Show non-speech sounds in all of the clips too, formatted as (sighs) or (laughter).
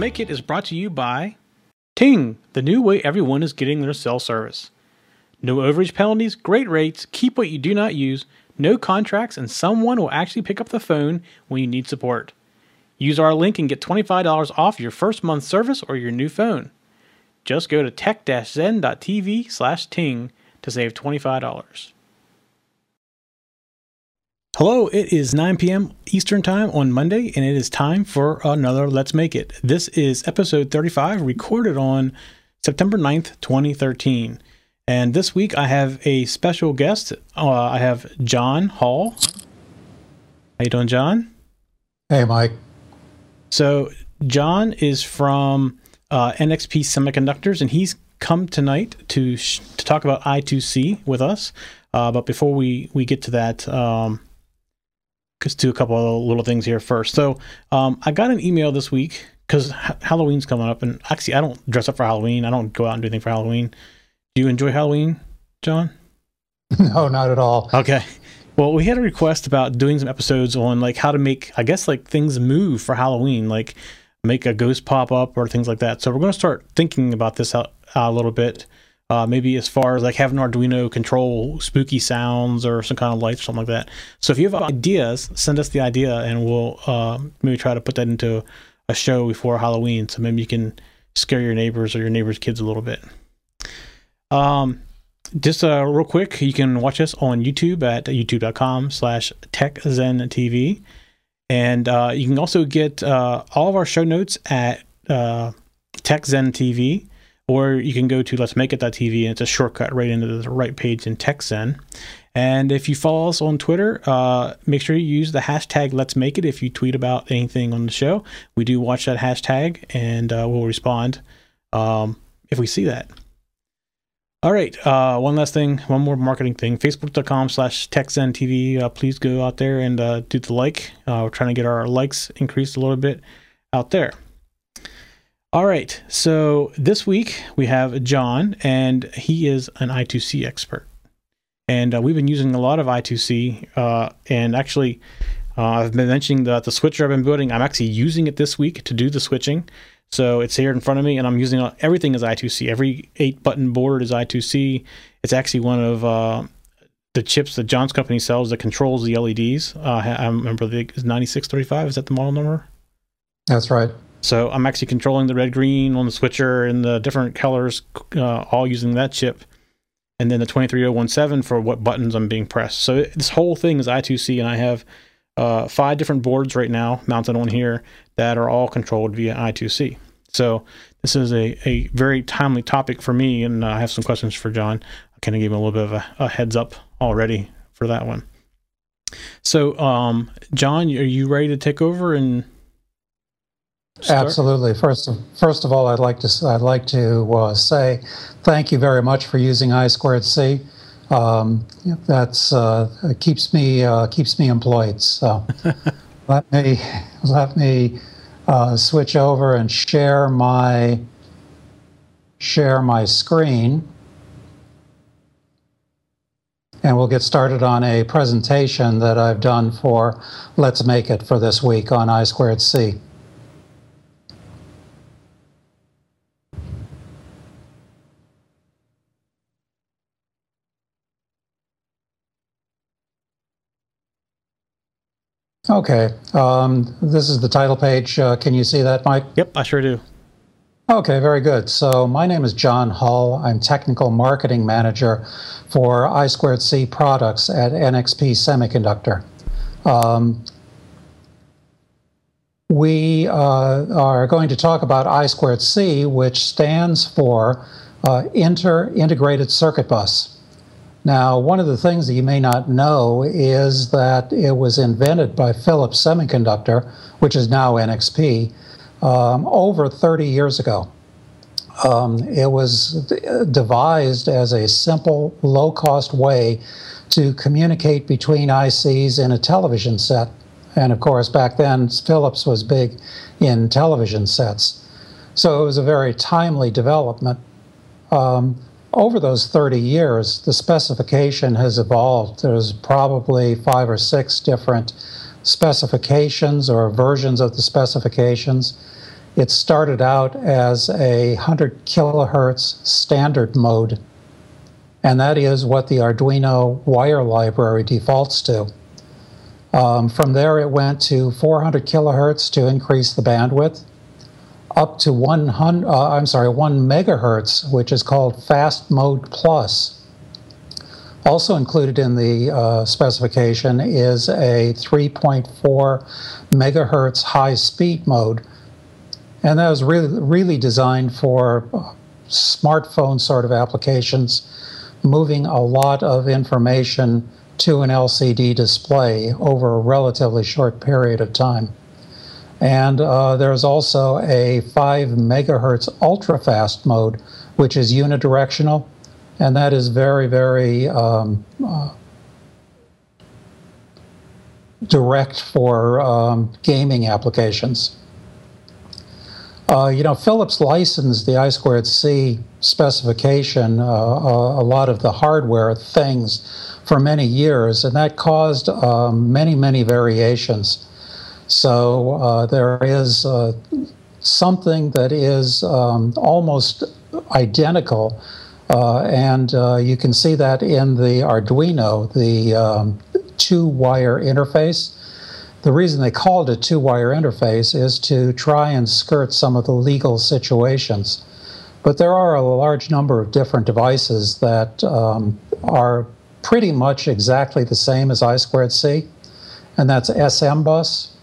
Make It is brought to you by Ting, the new way everyone is getting their cell service. No overage penalties, great rates, keep what you do not use, no contracts, and someone will actually pick up the phone when you need support. Use our link and get $25 off your first month service or your new phone. Just go to tech-zen.tv slash ting to save $25. Hello, it is 9 p.m. Eastern Time on Monday, and it is time for another Let's Make It. This is episode 35, recorded on September 9th, 2013. And this week I have a special guest. Uh, I have John Hall. How you doing, John? Hey, Mike. So John is from uh, NXP Semiconductors, and he's come tonight to sh- to talk about I2C with us. Uh, but before we we get to that, um, just do a couple of little things here first. So um, I got an email this week because ha- Halloween's coming up, and actually I don't dress up for Halloween. I don't go out and do anything for Halloween. Do you enjoy Halloween, John? (laughs) No, not at all. Okay. Well, we had a request about doing some episodes on like how to make, I guess, like things move for Halloween, like make a ghost pop up or things like that. So we're going to start thinking about this out, a little bit. Uh, maybe as far as like having Arduino control spooky sounds or some kind of lights or something like that. So if you have ideas, send us the idea and we'll uh, maybe try to put that into a show before Halloween. So maybe you can scare your neighbors or your neighbors' kids a little bit. Um, just uh, real quick, you can watch us on YouTube at youtube.com slash techzentv. And uh, you can also get uh, all of our show notes at uh, TechZen or you can go to let's make and it's a shortcut right into the right page in TechZen. And if you follow us on Twitter, uh, make sure you use the hashtag let's make it if you tweet about anything on the show. We do watch that hashtag and uh, we'll respond um, if we see that. All right. Uh, one last thing, one more marketing thing. Facebook.com slash TechZenTV. Uh, please go out there and uh, do the like. Uh, we're trying to get our likes increased a little bit out there. All right. So this week we have John, and he is an I2C expert. And uh, we've been using a lot of I2C. Uh, and actually, uh, I've been mentioning that the switcher I've been building, I'm actually using it this week to do the switching. So it's here in front of me, and I'm using everything as I2C. Every eight button board is I2C. It's actually one of uh, the chips that John's company sells that controls the LEDs. Uh, I remember the 9635. Is that the model number? That's right. So I'm actually controlling the red, green on the switcher and the different colors, uh, all using that chip. And then the 23017 for what buttons I'm being pressed. So this whole thing is I2C, and I have uh, five different boards right now mounted on here that are all controlled via I2C. So this is a, a very timely topic for me, and I have some questions for John. I kind of gave him a little bit of a, a, heads up already for that one. So, um, John, are you ready to take over and? Start? Absolutely. First, of, first of all, I'd like to I'd like to uh, say thank you very much for using I squared C um, that's uh, keeps me uh, keeps me employed. So (laughs) let me let me uh, switch over and share my share my screen, and we'll get started on a presentation that I've done for Let's Make It for this week on I squared C. Okay. Um, this is the title page. Uh, can you see that, Mike? Yep, I sure do. Okay, very good. So my name is John Hull. I'm Technical Marketing Manager for I Squared C products at NXP Semiconductor. Um, we uh, are going to talk about I Squared C, which stands for uh, Inter Integrated Circuit Bus. Now, one of the things that you may not know is that it was invented by Philips Semiconductor, which is now NXP, um, over 30 years ago. Um, it was devised as a simple, low cost way to communicate between ICs in a television set. And of course, back then, Philips was big in television sets. So it was a very timely development. Um, over those 30 years, the specification has evolved. There's probably five or six different specifications or versions of the specifications. it started out as a 100 kilohertz standard mode, and that is what the Arduino wire library defaults to. Um, from there, it went to 400 kilohertz to increase the bandwidth, up to 100. Uh, I'm sorry, one megahertz, which is called Fast Mode Plus. Also included in the uh, specification is a 3.4 megahertz high speed mode, and that was really really designed for smartphone sort of applications, moving a lot of information to an LCD display over a relatively short period of time. And uh, there's also a 5 megahertz ultra fast mode, which is unidirectional, and that is very, very um, uh, direct for um, gaming applications. Uh, you know, Philips licensed the I squared C specification, uh, uh, a lot of the hardware things for many years, and that caused um, many, many variations. So uh, there is uh, something that is um, almost identical, uh, and you can see that in the Arduino, the um, two wire interface. The reason they called it two wire interface is to try and skirt some of the legal situations. But there are a large number of different devices that um, are pretty much exactly the same as I squared C, and that's SM bus.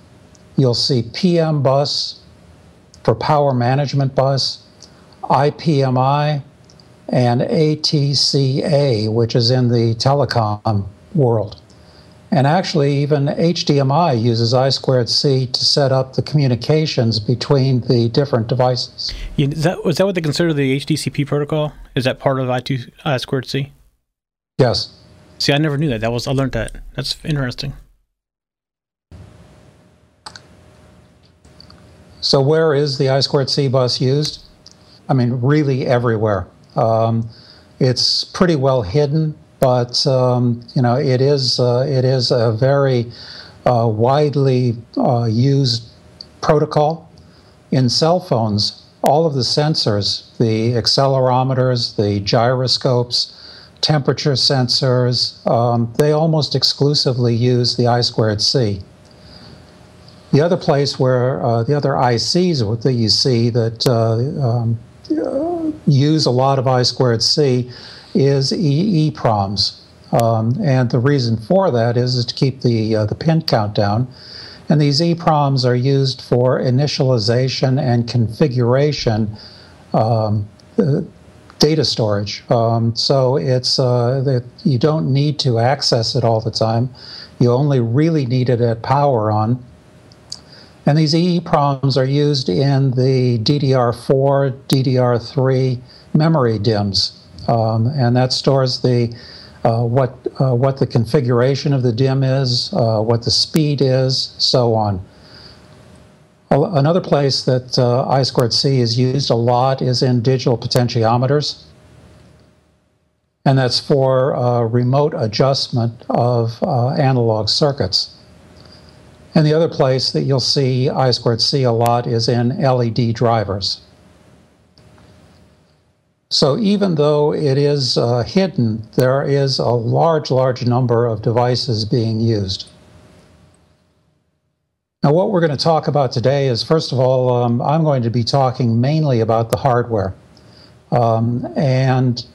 You'll see PM bus for power management bus, IPMI, and ATCA, which is in the telecom world. And actually, even HDMI uses I squared C to set up the communications between the different devices. Yeah, is that, was that what they consider the HDCP protocol? Is that part of I2 I squared C? Yes. See, I never knew that. That was I learned that. That's interesting. So where is the I squared C bus used? I mean, really everywhere. Um, it's pretty well hidden, but um, you know, it is uh, it is a very uh, widely uh, used protocol in cell phones. All of the sensors, the accelerometers, the gyroscopes, temperature sensors, um, they almost exclusively use the I squared C. The other place where uh, the other ICs that you see that uh, um, use a lot of I squared C is EEPROMs. Um, and the reason for that is, is to keep the, uh, the pin count down. And these EEPROMs are used for initialization and configuration um, data storage. Um, so it's uh, that you don't need to access it all the time. You only really need it at power on. And these EEPROMs are used in the DDR4, DDR3 memory DIMMs. Um, and that stores the uh, what uh, what the configuration of the DIMM is, uh, what the speed is, so on. Another place that uh, I squared C is used a lot is in digital potentiometers. And that's for uh, remote adjustment of uh, analog circuits. And the other place that you'll see I squared C a lot is in LED drivers. So even though it is uh, hidden, there is a large, large number of devices being used. Now, what we're going to talk about today is, first of all, um, I'm going to be talking mainly about the hardware. Um, and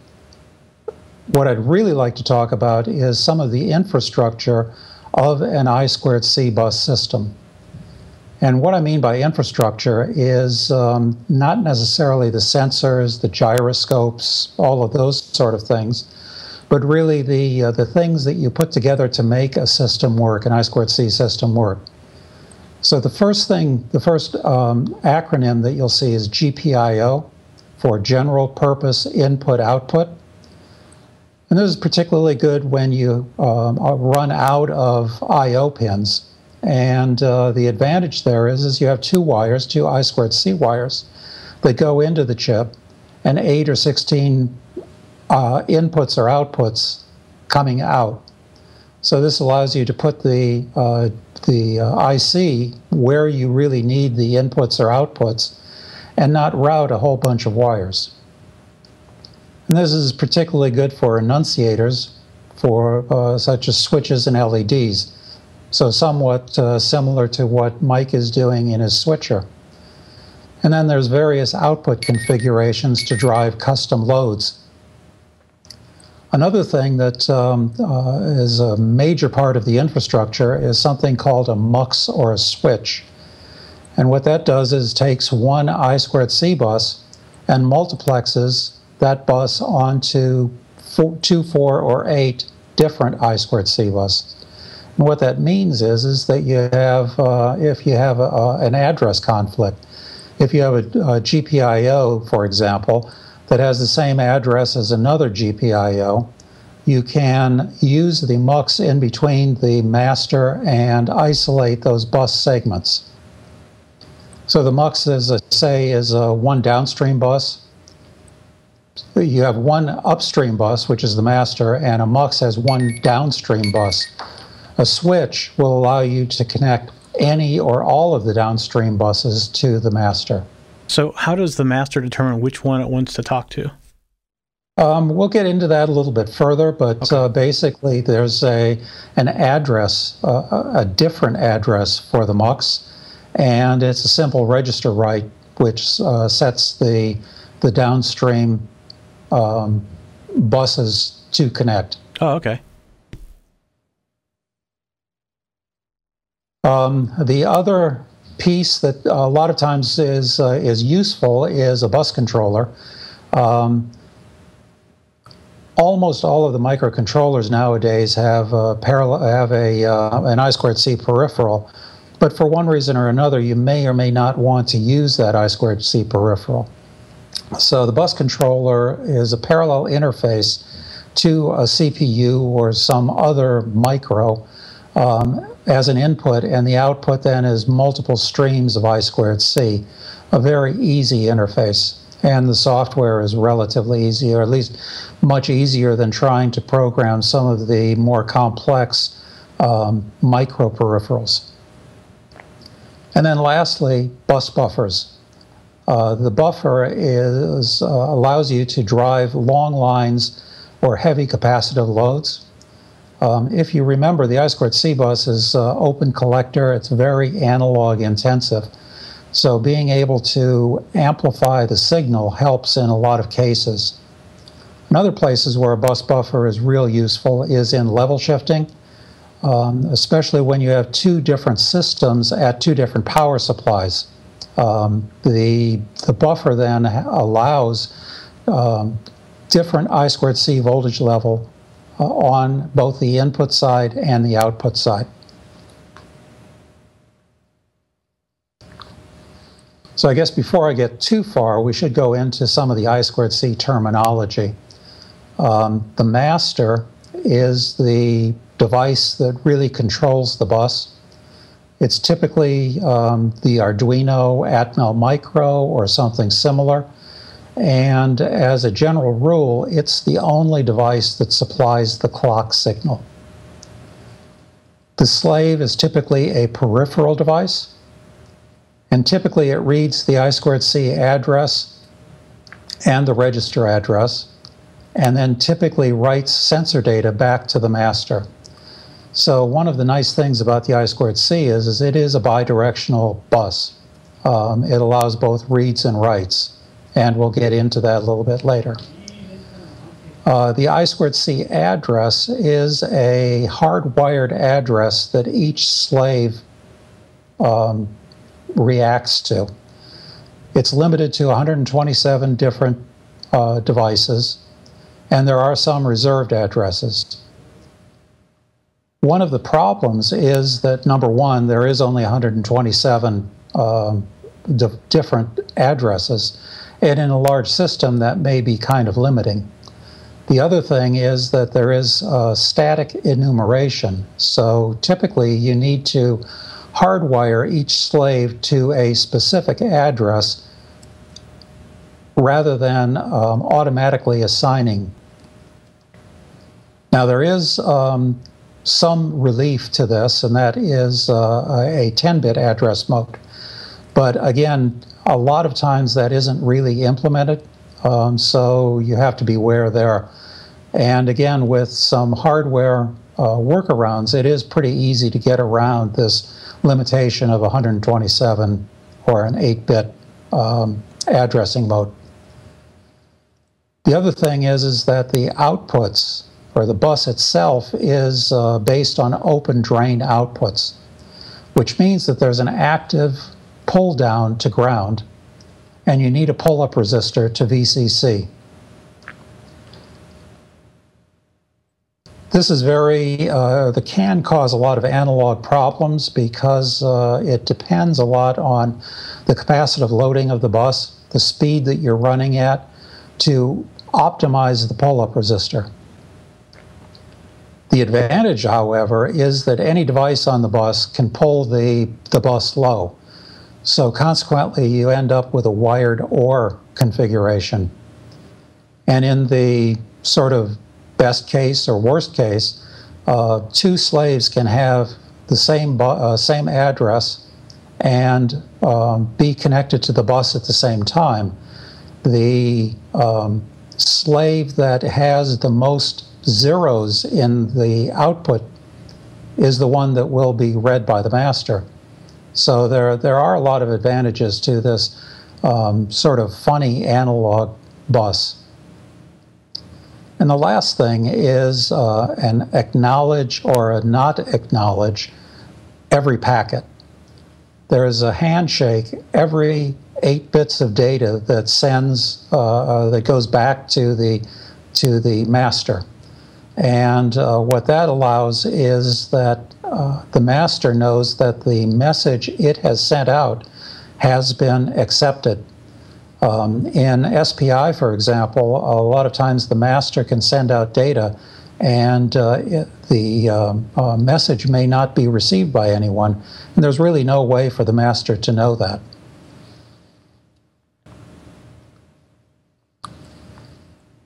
what I'd really like to talk about is some of the infrastructure of an I squared C bus system. And what I mean by infrastructure is um, not necessarily the sensors, the gyroscopes, all of those sort of things, but really the, uh, the things that you put together to make a system work, an I squared C system work. So the first thing, the first um, acronym that you'll see is GPIO for General Purpose Input Output. And this is particularly good when you um, run out of I.O. pins. And uh, the advantage there is, is you have two wires, two I squared C wires that go into the chip, and eight or 16 uh, inputs or outputs coming out. So this allows you to put the uh, the uh, IC where you really need the inputs or outputs and not route a whole bunch of wires. And this is particularly good for annunciators, for uh, such as switches and LEDs. So somewhat uh, similar to what Mike is doing in his switcher. And then there's various output configurations to drive custom loads. Another thing that um, uh, is a major part of the infrastructure is something called a MUX or a switch. And what that does is takes one I squared C bus and multiplexes that bus onto four, two, four, or eight different I squared C bus. And what that means is, is that you have, uh, if you have a, an address conflict, if you have a, a GPIO, for example, that has the same address as another GPIO, you can use the MUX in between the master and isolate those bus segments. So the MUX, is a, say, is a one downstream bus. You have one upstream bus, which is the master, and a MUX has one downstream bus. A switch will allow you to connect any or all of the downstream buses to the master. So, how does the master determine which one it wants to talk to? Um, we'll get into that a little bit further, but okay. uh, basically, there's a an address, uh, a different address for the MUX, and it's a simple register write which uh, sets the the downstream um, buses to connect. Oh, okay. Um, the other piece that a lot of times is uh, is useful is a bus controller. Um, almost all of the microcontrollers nowadays have a parallel have a uh, an I squared C peripheral, but for one reason or another, you may or may not want to use that I squared C peripheral. So the bus controller is a parallel interface to a CPU or some other micro. Um, as an input, and the output then is multiple streams of I squared C. A very easy interface. And the software is relatively easy, or at least much easier than trying to program some of the more complex um, micro peripherals. And then lastly, bus buffers. Uh, the buffer is, uh, allows you to drive long lines or heavy capacitive loads. Um, if you remember, the I squared C bus is uh, open collector. It's very analog intensive. So being able to amplify the signal helps in a lot of cases. Another places where a bus buffer is real useful is in level shifting, um, especially when you have two different systems at two different power supplies. Um, the, the buffer then allows um, different I squared C voltage level uh, on both the input side and the output side. So I guess before I get too far, we should go into some of the I squared C terminology. Um, the master is the device that really controls the bus. It's typically um, the Arduino Atmel Micro or something similar. And as a general rule, it's the only device that supplies the clock signal. The slave is typically a peripheral device, and typically it reads the I squared C address and the register address, and then typically writes sensor data back to the master. So one of the nice things about the I squared C is, is it is a bidirectional bus. Um, it allows both reads and writes and we'll get into that a little bit later. Uh, the I squared C address is a hardwired address that each slave um, reacts to. It's limited to 127 different uh, devices, and there are some reserved addresses. One of the problems is that number one, there is only 127 um, different addresses, and in a large system, that may be kind of limiting. The other thing is that there is static enumeration. So typically, you need to hardwire each slave to a specific address rather than um, automatically assigning. Now, there is um, some relief to this, and that is uh, a 10 bit address mode. But again, a lot of times that isn't really implemented, um, so you have to beware there. And again, with some hardware uh, workarounds, it is pretty easy to get around this limitation of 127 or an 8 bit um, addressing mode. The other thing is, is that the outputs or the bus itself is uh, based on open drain outputs, which means that there's an active pull down to ground and you need a pull up resistor to VCC. This is very, uh, the can cause a lot of analog problems because uh, it depends a lot on the capacitive loading of the bus, the speed that you're running at to optimize the pull-up resistor. The advantage, however, is that any device on the bus can pull the, the bus low. So consequently, you end up with a wired OR configuration. And in the sort of best case or worst case, uh, two slaves can have the same, uh, same address and um, be connected to the bus at the same time. The um, slave that has the most zeros in the output is the one that will be read by the master. So there, there are a lot of advantages to this um, sort of funny analog bus. And the last thing is uh, an acknowledge or a not acknowledge every packet. There is a handshake every eight bits of data that sends uh, uh, that goes back to the to the master. And uh, what that allows is that uh, the master knows that the message it has sent out has been accepted. Um, in SPI, for example, a lot of times the master can send out data and uh, it, the um, uh, message may not be received by anyone. And there's really no way for the master to know that.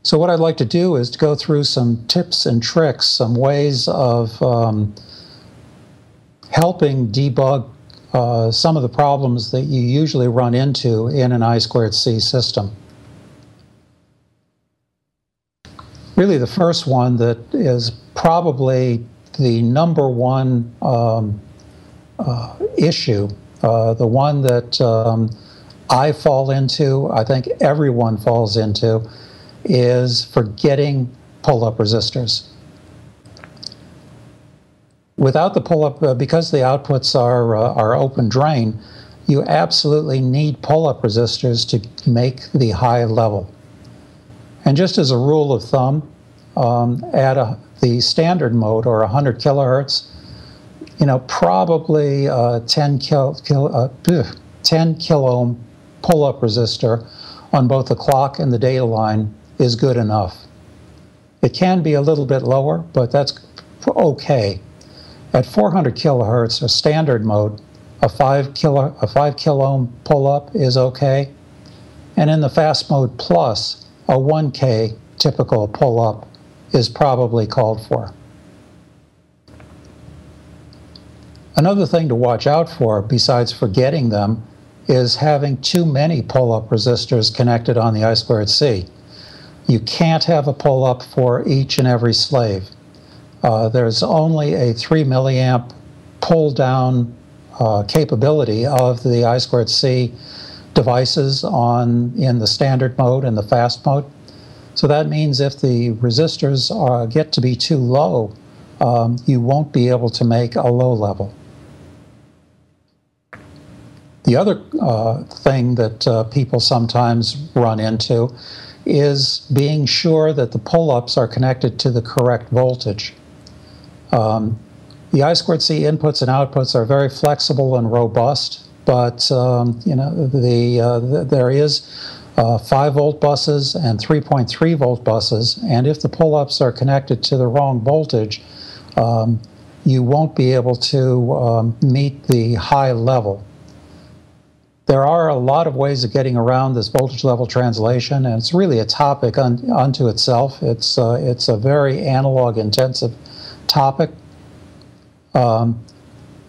So what I'd like to do is to go through some tips and tricks, some ways of um, helping debug uh, some of the problems that you usually run into in an I squared C system. Really, the first one that is probably the number one um, uh, issue, uh, the one that um, I fall into, I think everyone falls into, is forgetting pull-up resistors without the pull-up, uh, because the outputs are, uh, are open drain, you absolutely need pull-up resistors to make the high level. And just as a rule of thumb, um, at a, the standard mode or 100 kilohertz, you know, probably uh, 10 kil, kil uh, 10 kilo pull-up resistor on both the clock and the data line is good enough. It can be a little bit lower, but that's okay. At 400 kilohertz, a standard mode, a 5 kilo, a 5 kilo ohm pull-up is okay. And in the fast mode plus, a 1K typical pull-up is probably called for. Another thing to watch out for, besides forgetting them, is having too many pull-up resistors connected on the I squared C. You can't have a pull-up for each and every slave. Uh, there's only a 3 milliamp pull down uh, capability of the I squared C devices on in the standard mode and the fast mode. So that means if the resistors are, get to be too low, um, you won't be able to make a low level. The other uh, thing that uh, people sometimes run into is being sure that the pull-ups are connected to the correct voltage. Um, the I squared C inputs and outputs are very flexible and robust, but um, you know the, uh, the there is uh, 5 volt buses and 3.3 volt buses, and if the pull-ups are connected to the wrong voltage, um, you won't be able to um, meet the high level. There are a lot of ways of getting around this voltage level translation, and it's really a topic un unto itself. It's, uh, it's a very analog intensive topic. Um,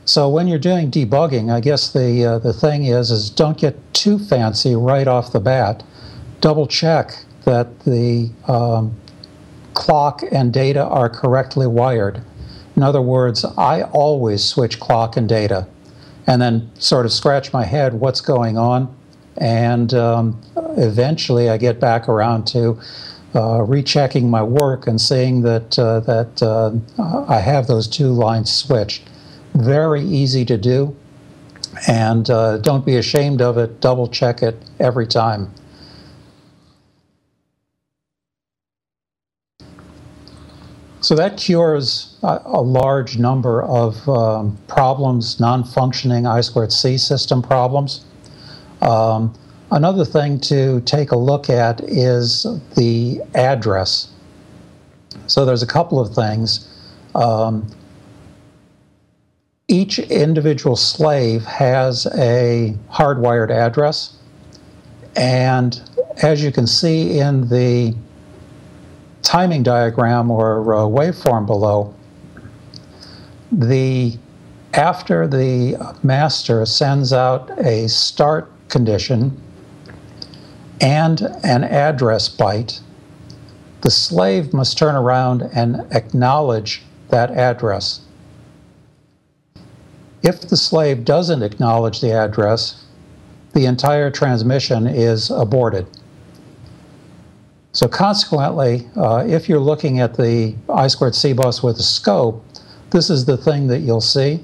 So when you're doing debugging, I guess the uh, the thing is is don't get too fancy right off the bat. Double check that the um, clock and data are correctly wired. In other words, I always switch clock and data and then sort of scratch my head what's going on. And um, eventually I get back around to uh, rechecking my work and seeing that, uh, that uh, I have those two lines switched. Very easy to do. And uh, don't be ashamed of it, double check it every time. So that cures a, a large number of um, problems, non-functioning I squared C system problems. Um, another thing to take a look at is the address. So there's a couple of things. Um, each individual slave has a hardwired address. And as you can see in the timing diagram or uh, waveform below, the after the master sends out a start condition and an address byte, the slave must turn around and acknowledge that address. If the slave doesn't acknowledge the address, the entire transmission is aborted. So consequently, uh, if you're looking at the I squared C bus with a scope, this is the thing that you'll see.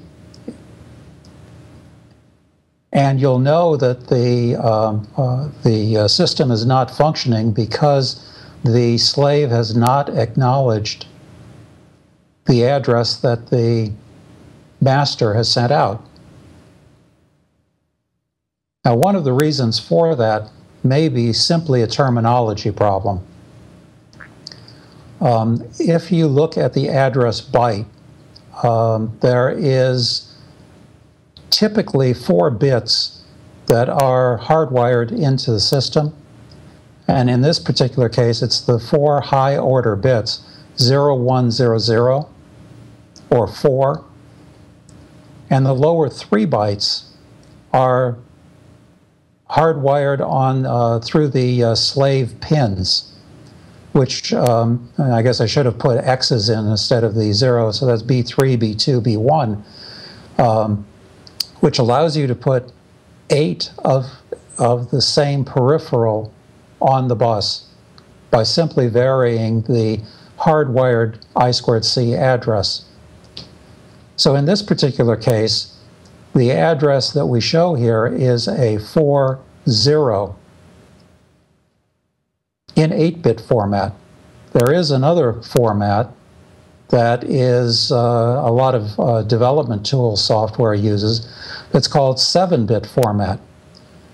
And you'll know that the, um, uh, the uh, system is not functioning because the slave has not acknowledged the address that the master has sent out. Now, one of the reasons for that may be simply a terminology problem. Um, if you look at the address byte, um, there is typically four bits that are hardwired into the system. And in this particular case, it's the four high order bits 0100 or 4. And the lower three bytes are hardwired on uh, through the uh, slave pins, which um, I guess I should have put X's in instead of the zero. So that's B3, B2, B1, um, which allows you to put eight of, of the same peripheral on the bus by simply varying the hardwired I squared C address. So in this particular case, the address that we show here is a 4 0 in 8 bit format. There is another format that is uh, a lot of uh, development tool software uses that's called 7 bit format,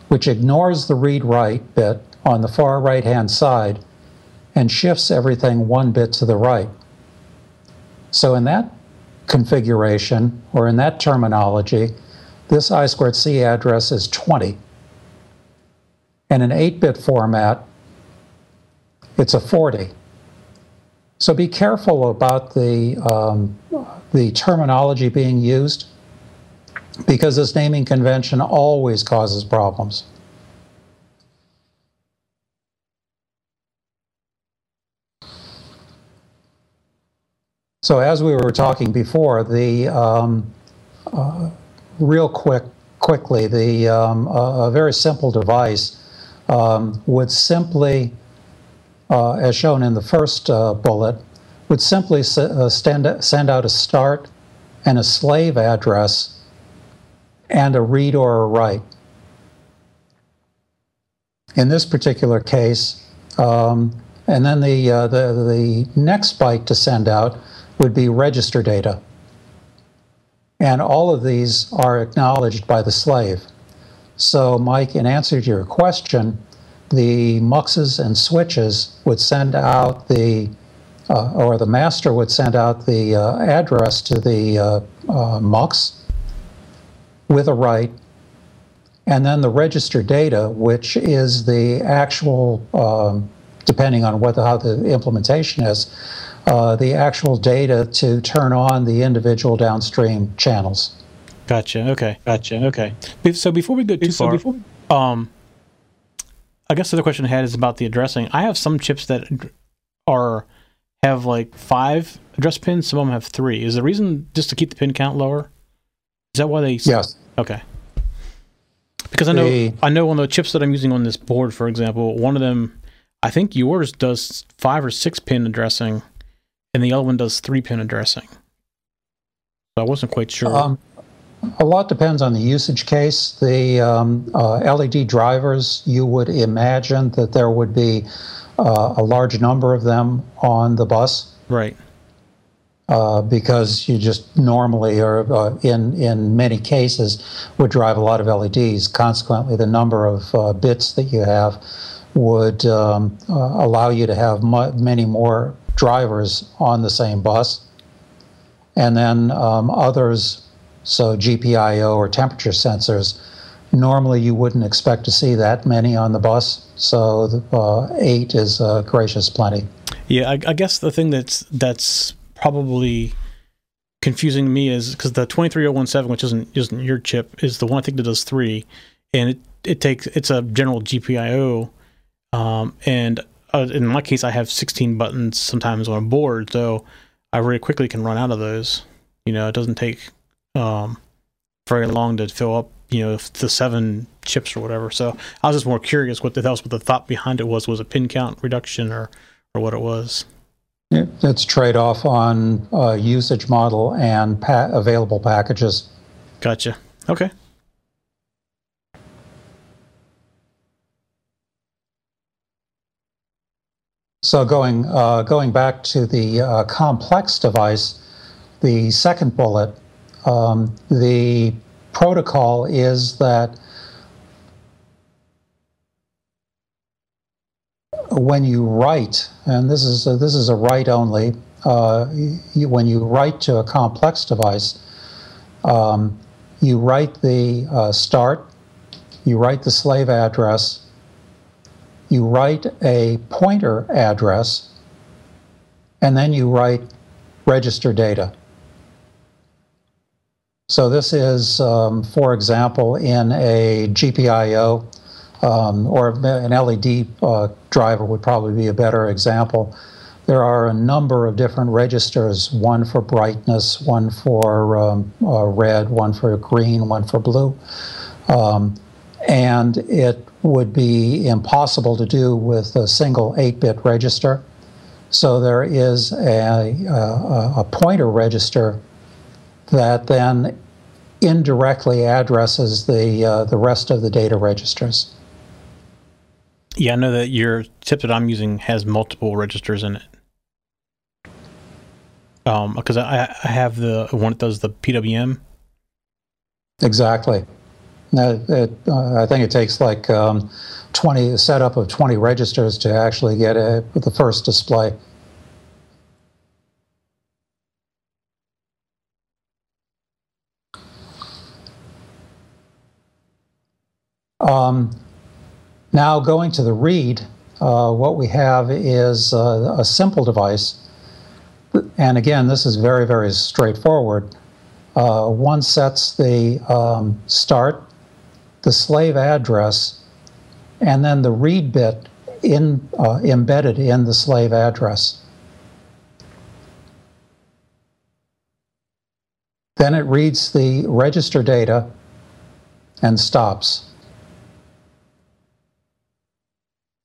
which ignores the read write bit on the far right hand side and shifts everything one bit to the right. So, in that configuration or in that terminology, this I squared C address is 20. And In an 8-bit format, it's a 40. So be careful about the, um, the terminology being used because this naming convention always causes problems. So as we were talking before, the um, uh, real quick, quickly, the um, a, very simple device um, would simply, uh, as shown in the first uh, bullet, would simply uh, stand, send out a start and a slave address and a read or a write. In this particular case, um, and then the, uh, the, the next byte to send out would be register data. And all of these are acknowledged by the slave. So, Mike, in answer to your question, the muxes and switches would send out the, uh, or the master would send out the uh, address to the uh, uh mux with a write, and then the register data, which is the actual, um, depending on what the, how the implementation is, uh, the actual data to turn on the individual downstream channels. Gotcha. Okay. Gotcha. Okay. So before we go too So far, before- um, I guess the other question I had is about the addressing. I have some chips that are have like five address pins. Some of them have three. Is the reason just to keep the pin count lower? Is that why they? Yes. Okay. Because I know The- I know on the chips that I'm using on this board, for example, one of them, I think yours does five or six pin addressing, and the other one does three pin addressing. So I wasn't quite sure. Um, a lot depends on the usage case. The um, uh, LED drivers, you would imagine that there would be uh, a large number of them on the bus right. uh, because you just normally, or uh, in in many cases, would drive a lot of LEDs. Consequently, the number of uh, bits that you have would um, uh, allow you to have mu- many more drivers on the same bus, and then um, others, so GPIO or temperature sensors. Normally, you wouldn't expect to see that many on the bus, so the, uh, eight is uh, gracious plenty. Yeah, I, I guess the thing that's that's probably confusing to me is because the 23017, which isn't isn't your chip, is the one I think that does three, and it it takes it's a general GPIO, um, and uh, in my case, I have 16 buttons sometimes on a board, so I very quickly can run out of those. You know, it doesn't take um, very long to fill up. You know, the seven chips or whatever. So I was just more curious what the, that was what the thought behind it was. Was a pin count reduction or or what it was? It- It's trade off on uh, usage model and pa- available packages. Gotcha. Okay. So going uh, going back to the uh, complex device, the second bullet, um, the protocol is that when you write, and this is a, this is a write only, uh, you, when you write to a complex device, um, you write the uh, start, you write the slave address, you write a pointer address, and then you write register data. So this is, um, for example, in a GPIO um, or an LED uh, driver would probably be a better example. There are a number of different registers, one for brightness, one for um, uh, red, one for green, one for blue. Um, and it would be impossible to do with a single 8-bit register. So there is a, a, a pointer register that then indirectly addresses the uh, the rest of the data registers. Yeah, I know that your tip that I'm using has multiple registers in it. Um, because I, I have the one that does the PWM. Exactly. It, uh, I think it takes like um, 20 a setup of 20 registers to actually get a, the first display. Um, now going to the read, uh, what we have is uh, a simple device. And again, this is very, very straightforward. Uh, one sets the um, start, the slave address, and then the read bit in, uh, embedded in the slave address. Then it reads the register data and stops.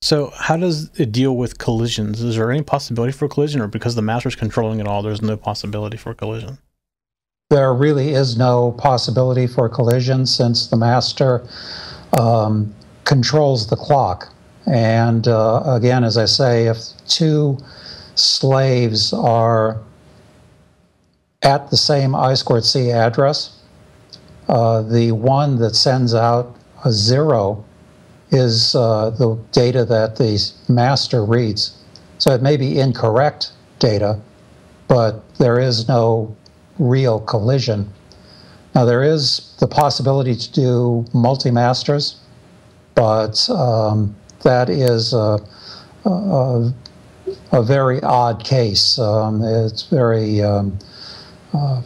So how does it deal with collisions? Is there any possibility for collision, or because the master's controlling it all, there's no possibility for collision? There really is no possibility for collision since the master um, controls the clock. And uh, again, as I say, if two slaves are at the same I squared C address, uh, the one that sends out a zero is uh, the data that the master reads. So it may be incorrect data, but there is no real collision. Now, there is the possibility to do multi masters, but um, that is a, a, a, very odd case. Um, it's very, um, uh,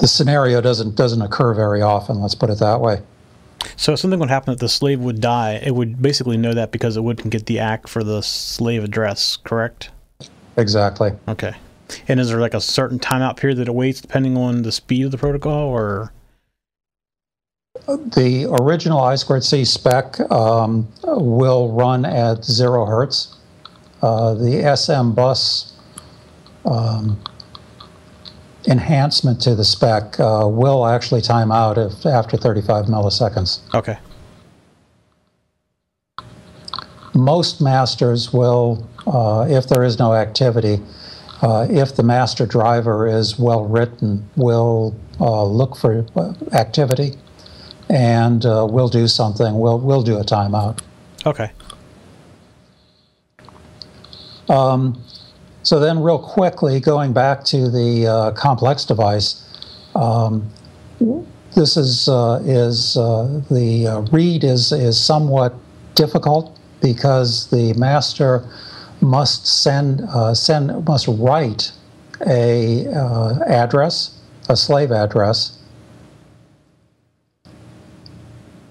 the scenario doesn't doesn't occur very often. Let's put it that way. So if something would happen that the slave would die, it would basically know that because it wouldn't get the ACK for the slave address, correct? Exactly. Okay. And is there like a certain timeout period that it waits depending on the speed of the protocol or? The original I squared C spec um, will run at zero hertz. Uh, the SMBus um, enhancement to the spec uh, will actually time out if, after 35 milliseconds. Okay. Most masters will, uh, if there is no activity, uh, if the master driver is well written, will uh, look for uh, activity and uh, we'll do something. We'll, we'll do a timeout. Okay. Um, so then, real quickly, going back to the uh, complex device, um, this is uh, is uh, the uh, read is is somewhat difficult because the master must send uh, send must write a uh, address, a slave address,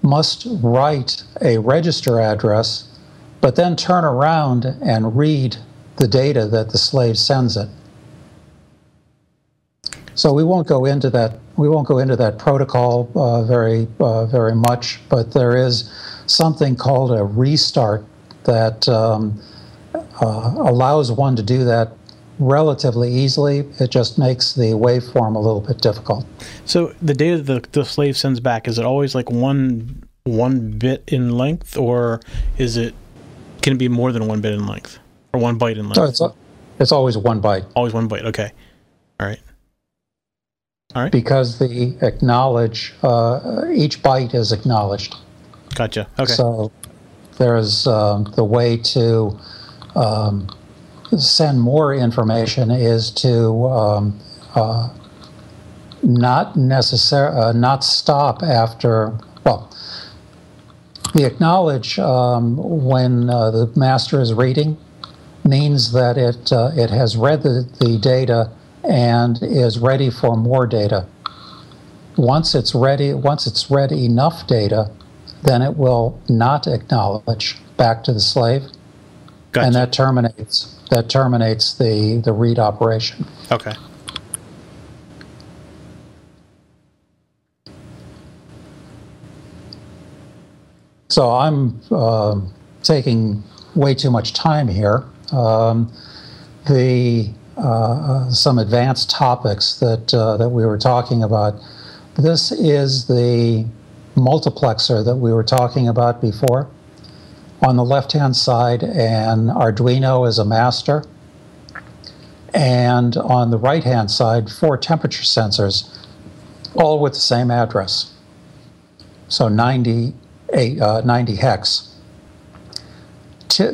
must write a register address, but then turn around and read the data that the slave sends it. So we won't go into that. We won't go into that protocol uh, very uh, very much, but there is something called a restart that um, uh, allows one to do that relatively easily. It just makes the waveform a little bit difficult. So the data the, the slave sends back is it always like one one bit in length, or is it can it be more than one bit in length? or one byte in length? So it's, it's always one byte. Always one byte. Okay. All right. All right. Because the acknowledge, uh, each byte is acknowledged. Gotcha. Okay. So there's um, the way to um, send more information is to um, uh, not necessarily uh, not stop after well the acknowledge um, when uh, the master is reading means that it, uh, it has read the, the data and is ready for more data. Once it's ready, once it's read enough data, then it will not acknowledge back to the slave, gotcha. and that terminates that terminates the the read operation. Okay. So I'm uh, taking way too much time here um, the uh, uh, some advanced topics that uh, that we were talking about. This is the multiplexer that we were talking about before. On the left-hand side, an Arduino is a master, and on the right-hand side, four temperature sensors, all with the same address. So 90, uh, 90 hex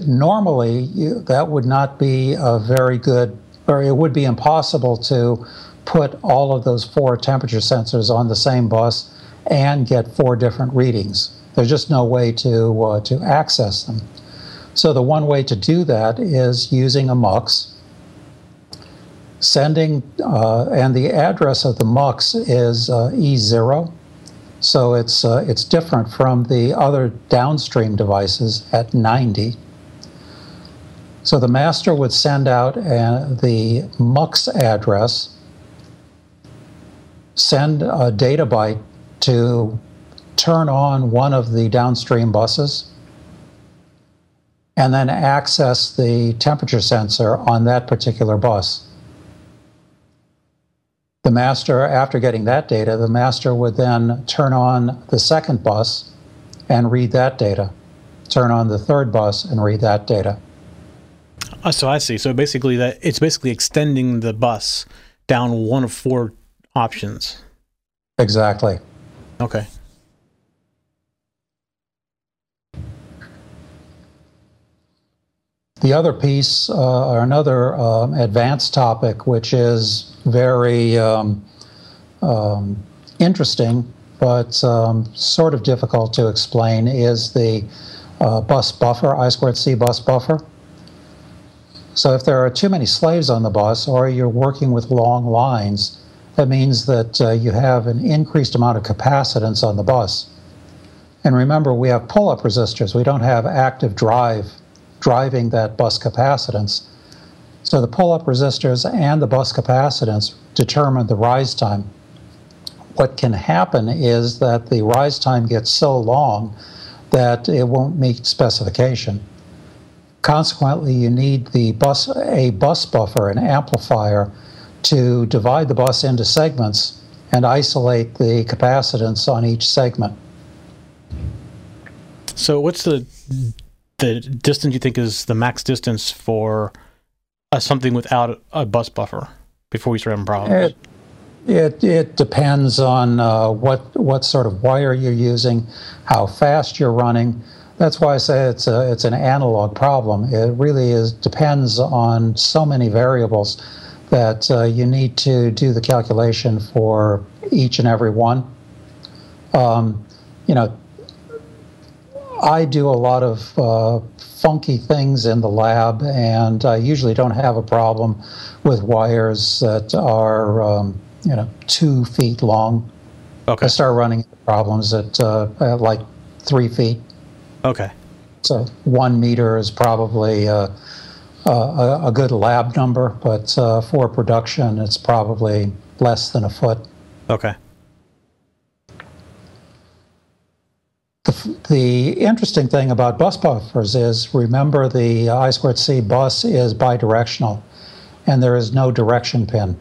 normally you, that would not be a very good, or it would be impossible to put all of those four temperature sensors on the same bus and get four different readings. There's just no way to uh, to access them. So the one way to do that is using a MUX. Sending uh, and the address of the MUX is uh, E0, so it's uh, it's different from the other downstream devices at 90. So the master would send out uh, the MUX address, send a data byte to turn on one of the downstream buses, and then access the temperature sensor on that particular bus. The master, after getting that data, the master would then turn on the second bus and read that data, turn on the third bus and read that data. Oh, so I see. So basically, that it's basically extending the bus down one of four options. Exactly. Okay. The other piece, uh, or another um, advanced topic, which is very um, um, interesting but um, sort of difficult to explain, is the uh, bus buffer, I squared C bus buffer. So if there are too many slaves on the bus or you're working with long lines, that means that uh, you have an increased amount of capacitance on the bus. And remember, we have pull up resistors. We don't have active drive driving that bus capacitance. So the pull up resistors and the bus capacitance determine the rise time. What can happen is that the rise time gets so long that it won't meet specification. Consequently, you need the bus, a bus buffer, an amplifier, to divide the bus into segments and isolate the capacitance on each segment. So, what's the the distance you think is the max distance for uh, something without a bus buffer before we start having problems? It, it, it depends on uh, what what sort of wire you're using, how fast you're running. That's why I say it's a, it's an analog problem. It really is depends on so many variables that uh, you need to do the calculation for each and every one. Um, you know, I do a lot of uh, funky things in the lab, and I usually don't have a problem with wires that are, um, you know, two feet long. Okay. I start running problems at, uh, at like three feet. Okay. So one meter is probably uh, a, a, good lab number, but uh, for production, it's probably less than a foot. Okay. The, the interesting thing about bus buffers is remember the I squared C bus is bidirectional and there is no direction pin.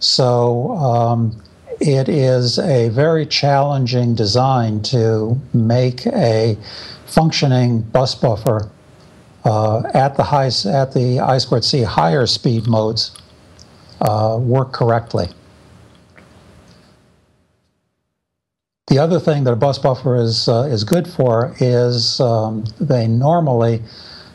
So um, it is a very challenging design to make a functioning bus buffer uh, at the high at the I squared C higher speed modes uh, work correctly. The other thing that a bus buffer is uh, is good for is um, they normally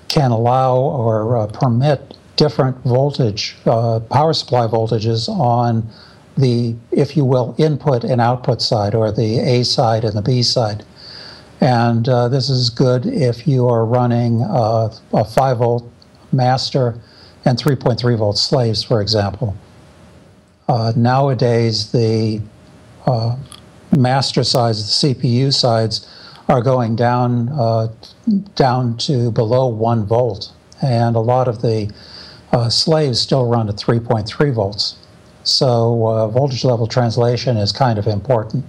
can allow or uh, permit different voltage, uh, power supply voltages on the, if you will, input and output side, or the A side and the B side. And uh, this is good if you are running uh, a 5 volt master and 3.3 volt slaves, for example. Uh, nowadays, the master sides, the CPU sides, are going down uh, down to below one volt, and a lot of the uh, slaves still run at 3.3 volts. So uh, voltage level translation is kind of important.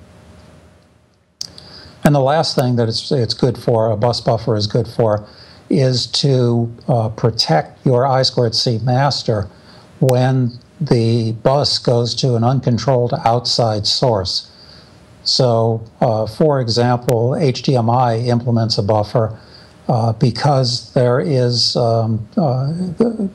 And the last thing that it's, it's good for, a bus buffer is good for, is to uh, protect your I squared C master when the bus goes to an uncontrolled outside source. So, uh, for example, HDMI implements a buffer uh, because there is um, uh, the,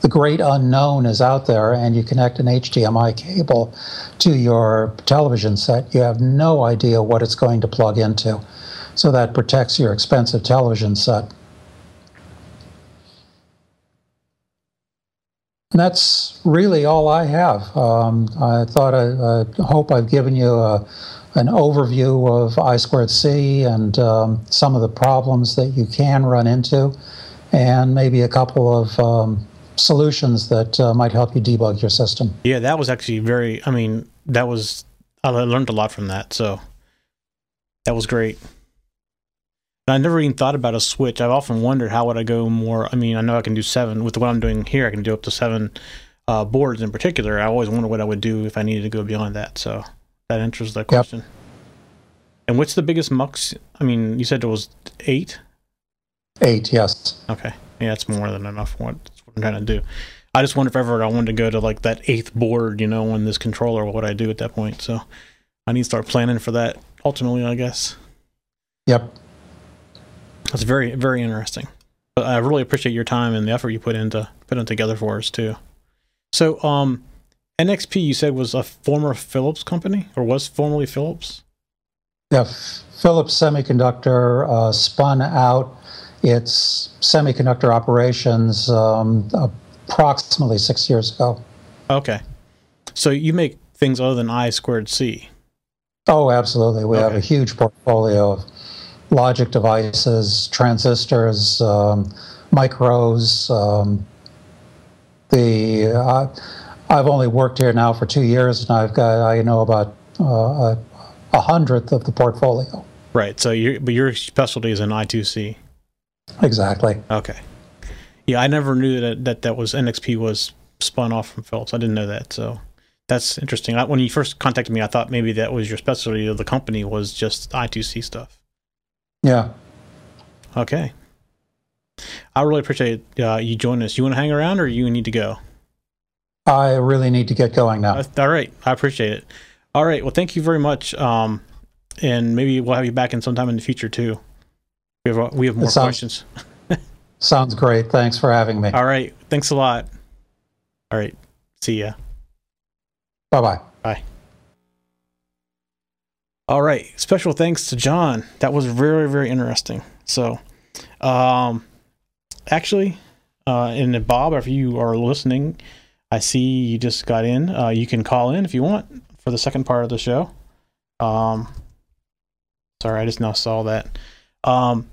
the, great unknown is out there, and you connect an HDMI cable to your television set. You have no idea what it's going to plug into. So, that protects your expensive television set. And that's really all I have. Um, I thought I, I, hope I've given you a, an overview of I squared C and um, some of the problems that you can run into, and maybe a couple of um, solutions that uh, might help you debug your system. Yeah, that was actually very, I mean, that was, I learned a lot from that. So that was great. I never even thought about a switch. I've often wondered how would I go more. I mean, I know I can do seven with what I'm doing here. I can do up to seven uh, boards in particular. I always wonder what I would do if I needed to go beyond that. So that answers that question. Yep. And what's the biggest mux? I mean, you said it was eight. Eight, yes. Okay, yeah, that's more than enough. What, what I'm trying to do. I just wonder if ever I wanted to go to like that eighth board, you know, on this controller, what would I do at that point? So I need to start planning for that ultimately, I guess. Yep. That's very, very interesting. But I really appreciate your time and the effort you put into putting together for us too. So, um, NXP, you said was a former Philips company, or was formerly Philips? Yeah, Philips Semiconductor uh, spun out its semiconductor operations um, approximately six years ago. Okay, so you make things other than I squared C. Oh, absolutely. We okay. have a huge portfolio of logic devices, transistors, um, micros. Um, the uh, I've only worked here now for two years, and I've got I know about uh, a, a hundredth of the portfolio. Right. So your but your specialty is in I2C. Exactly. Okay. Yeah, I never knew that that that was NXP was spun off from Philips. I didn't know that. So that's interesting. I, when you first contacted me, I thought maybe that was your specialty of the company was just I2C stuff. Yeah. Okay. I really appreciate uh, you joining us. You want to hang around or you need to go? I really need to get going now. All right. I appreciate it. All right. Well, thank you very much. Um, and maybe we'll have you back in sometime in the future too. We have, we have more sounds, questions. (laughs) sounds great. Thanks for having me. All right. Thanks a lot. All right. See ya. Bye bye. Bye. All right. Special thanks to John. That was very, very interesting. So, um, actually, uh, and Bob, if you are listening, I see you just got in. Uh, you can call in if you want for the second part of the show. Um, sorry, I just now saw that. Um,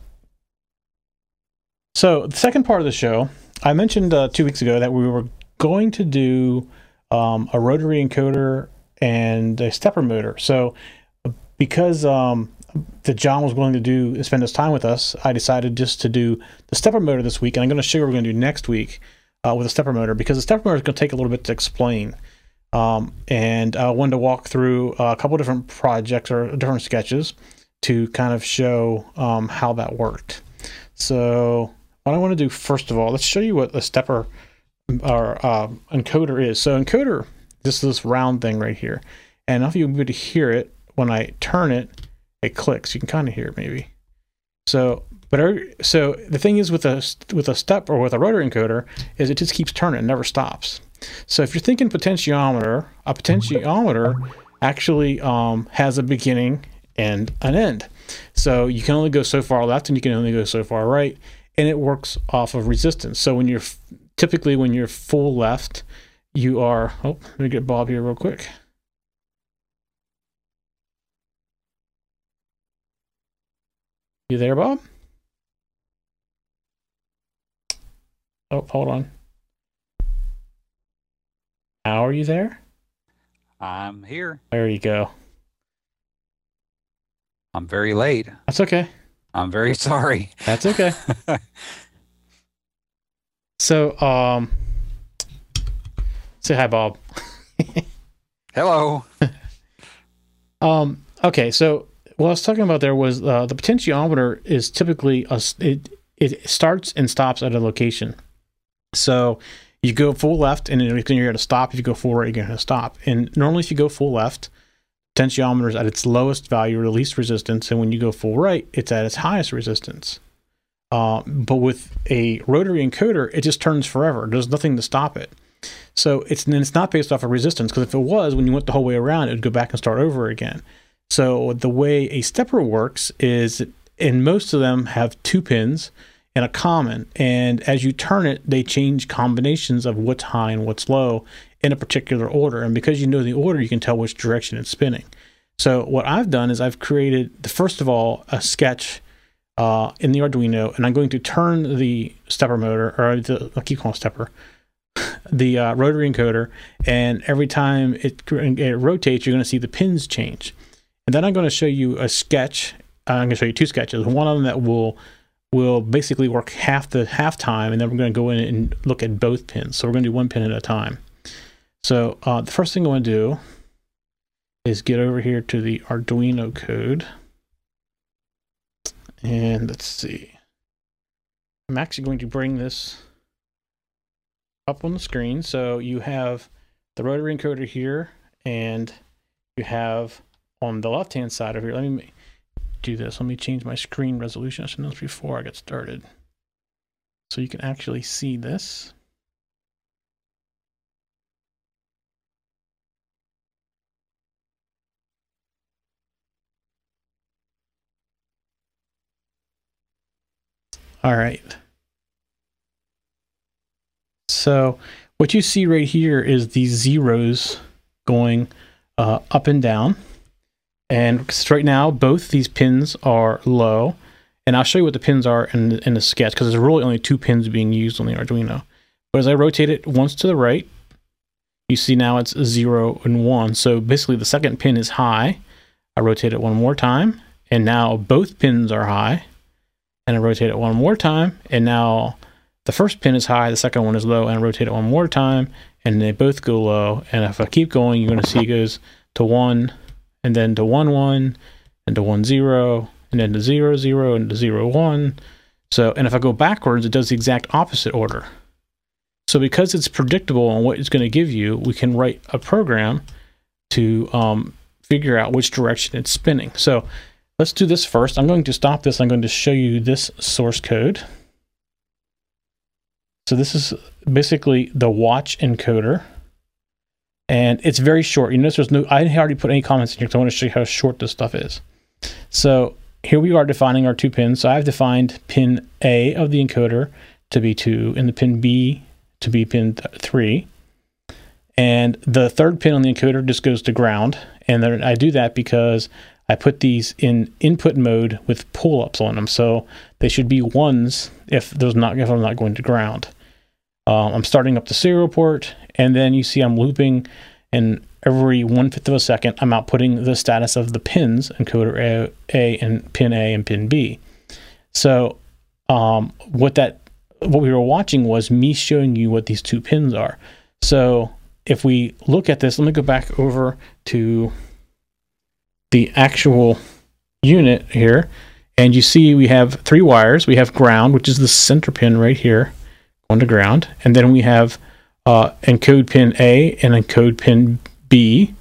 so the second part of the show, I mentioned uh, two weeks ago that we were going to do um, a rotary encoder and a stepper motor. So because um, the John was willing to do spend his time with us, I decided just to do the stepper motor this week, and I'm going to show you what we're going to do next week uh, with a stepper motor because the stepper motor is going to take a little bit to explain. Um, and I wanted to walk through a couple different projects or different sketches to kind of show um, how that worked. So what I want to do first of all, let's show you what a stepper or uh, encoder is. So encoder, this is this round thing right here. And if you'll be able to hear it, when I turn it, it clicks. You can kind of hear it maybe. So, but so the thing is with a with a step or with a rotor encoder is it just keeps turning, it never stops. So if you're thinking potentiometer, a potentiometer actually um, has a beginning and an end. So you can only go so far left and you can only go so far right, and it works off of resistance. So when you're typically when you're full left, you are. Oh, let me get Bob here real quick. You there, Bob? Oh, hold on. How are you there? I'm here. There you go. I'm very late. That's okay. I'm very (laughs) sorry. That's okay. (laughs) so, um, say hi, Bob. (laughs) Hello. um, okay, so what I was talking about there was uh, the potentiometer is typically a, it it starts and stops at a location. So you go full left and you're going to stop. If you go full right, you're going to stop. And normally, if you go full left, potentiometer is at its lowest value, or least resistance, and when you go full right, it's at its highest resistance. Uh, but with a rotary encoder, it just turns forever. There's nothing to stop it. So it's and it's not based off of resistance because if it was, when you went the whole way around, it would go back and start over again. So the way a stepper works is, and most of them have two pins and a common, and as you turn it, they change combinations of what's high and what's low in a particular order. And because you know the order, you can tell which direction it's spinning. So what I've done is I've created the first of all a sketch uh, in the Arduino, and I'm going to turn the stepper motor, or the, I keep calling stepper, (laughs) the uh, rotary encoder, and every time it, it rotates, you're going to see the pins change. And then I'm going to show you a sketch. Uh, I'm going to show you two sketches. One of them that will will basically work half the half time, and then we're going to go in and look at both pins. So we're going to do one pin at a time. So uh, the first thing I want to do is get over here to the Arduino code. And let's see. I'm actually going to bring this up on the screen. So you have the rotary encoder here, and you have on the left hand side of here, let me do this. Let me change my screen resolution. I should this before I get started. So you can actually see this. All right. So what you see right here is these zeros going uh, up and down. And right now, both these pins are low. And I'll show you what the pins are in the, in the sketch because there's really only two pins being used on the Arduino. But as I rotate it once to the right, you see now it's 0 and 1. So basically the second pin is high. I rotate it one more time, and now both pins are high. And I rotate it one more time, and now the first pin is high, the second one is low, and I rotate it one more time, and they both go low. And if I keep going, you're going to see it goes to 1, and then to 1, 1, and to 1, 0, and then to 0, 0, and to 0, 1. So, and if I go backwards, it does the exact opposite order. So because it's predictable on what it's going to give you, we can write a program to um, figure out which direction it's spinning. So let's do this first. I'm going to stop this. I'm going to show you this source code. So this is basically the watch encoder. And it's very short. You notice there's no, I already put any comments in here because I want to show you how short this stuff is. So here we are defining our two pins. So I've defined pin A of the encoder to be 2 and the pin B to be pin th- 3. And the third pin on the encoder just goes to ground. And then I do that because I put these in input mode with pull ups on them. So they should be ones if there's not if I'm not going to ground. Um, I'm starting up the serial port, and then you see I'm looping, and every one fifth of a second, I'm outputting the status of the pins encoder A, A and pin A and pin B. So um, what that what we were watching was me showing you what these two pins are. So if we look at this, let me go back over to the actual unit here. And you see we have three wires. We have ground, which is the center pin right here, going the ground. And then we have uh, encode pin A and encode pin B.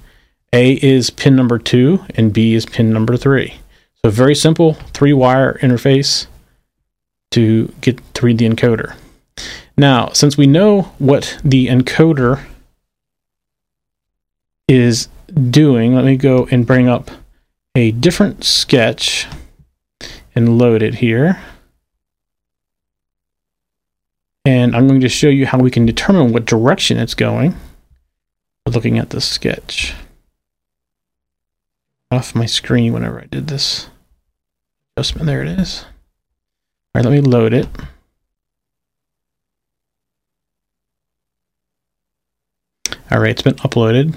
A is pin number two, and B is pin number three. So very simple three wire interface to get to read the encoder. Now, since we know what the encoder is doing, let me go and bring up a different sketch and load it here. And I'm going to show you how we can determine what direction it's going looking at the sketch. Off my screen whenever I did this adjustment. There it is. All right, let me load it. All right, it's been uploaded.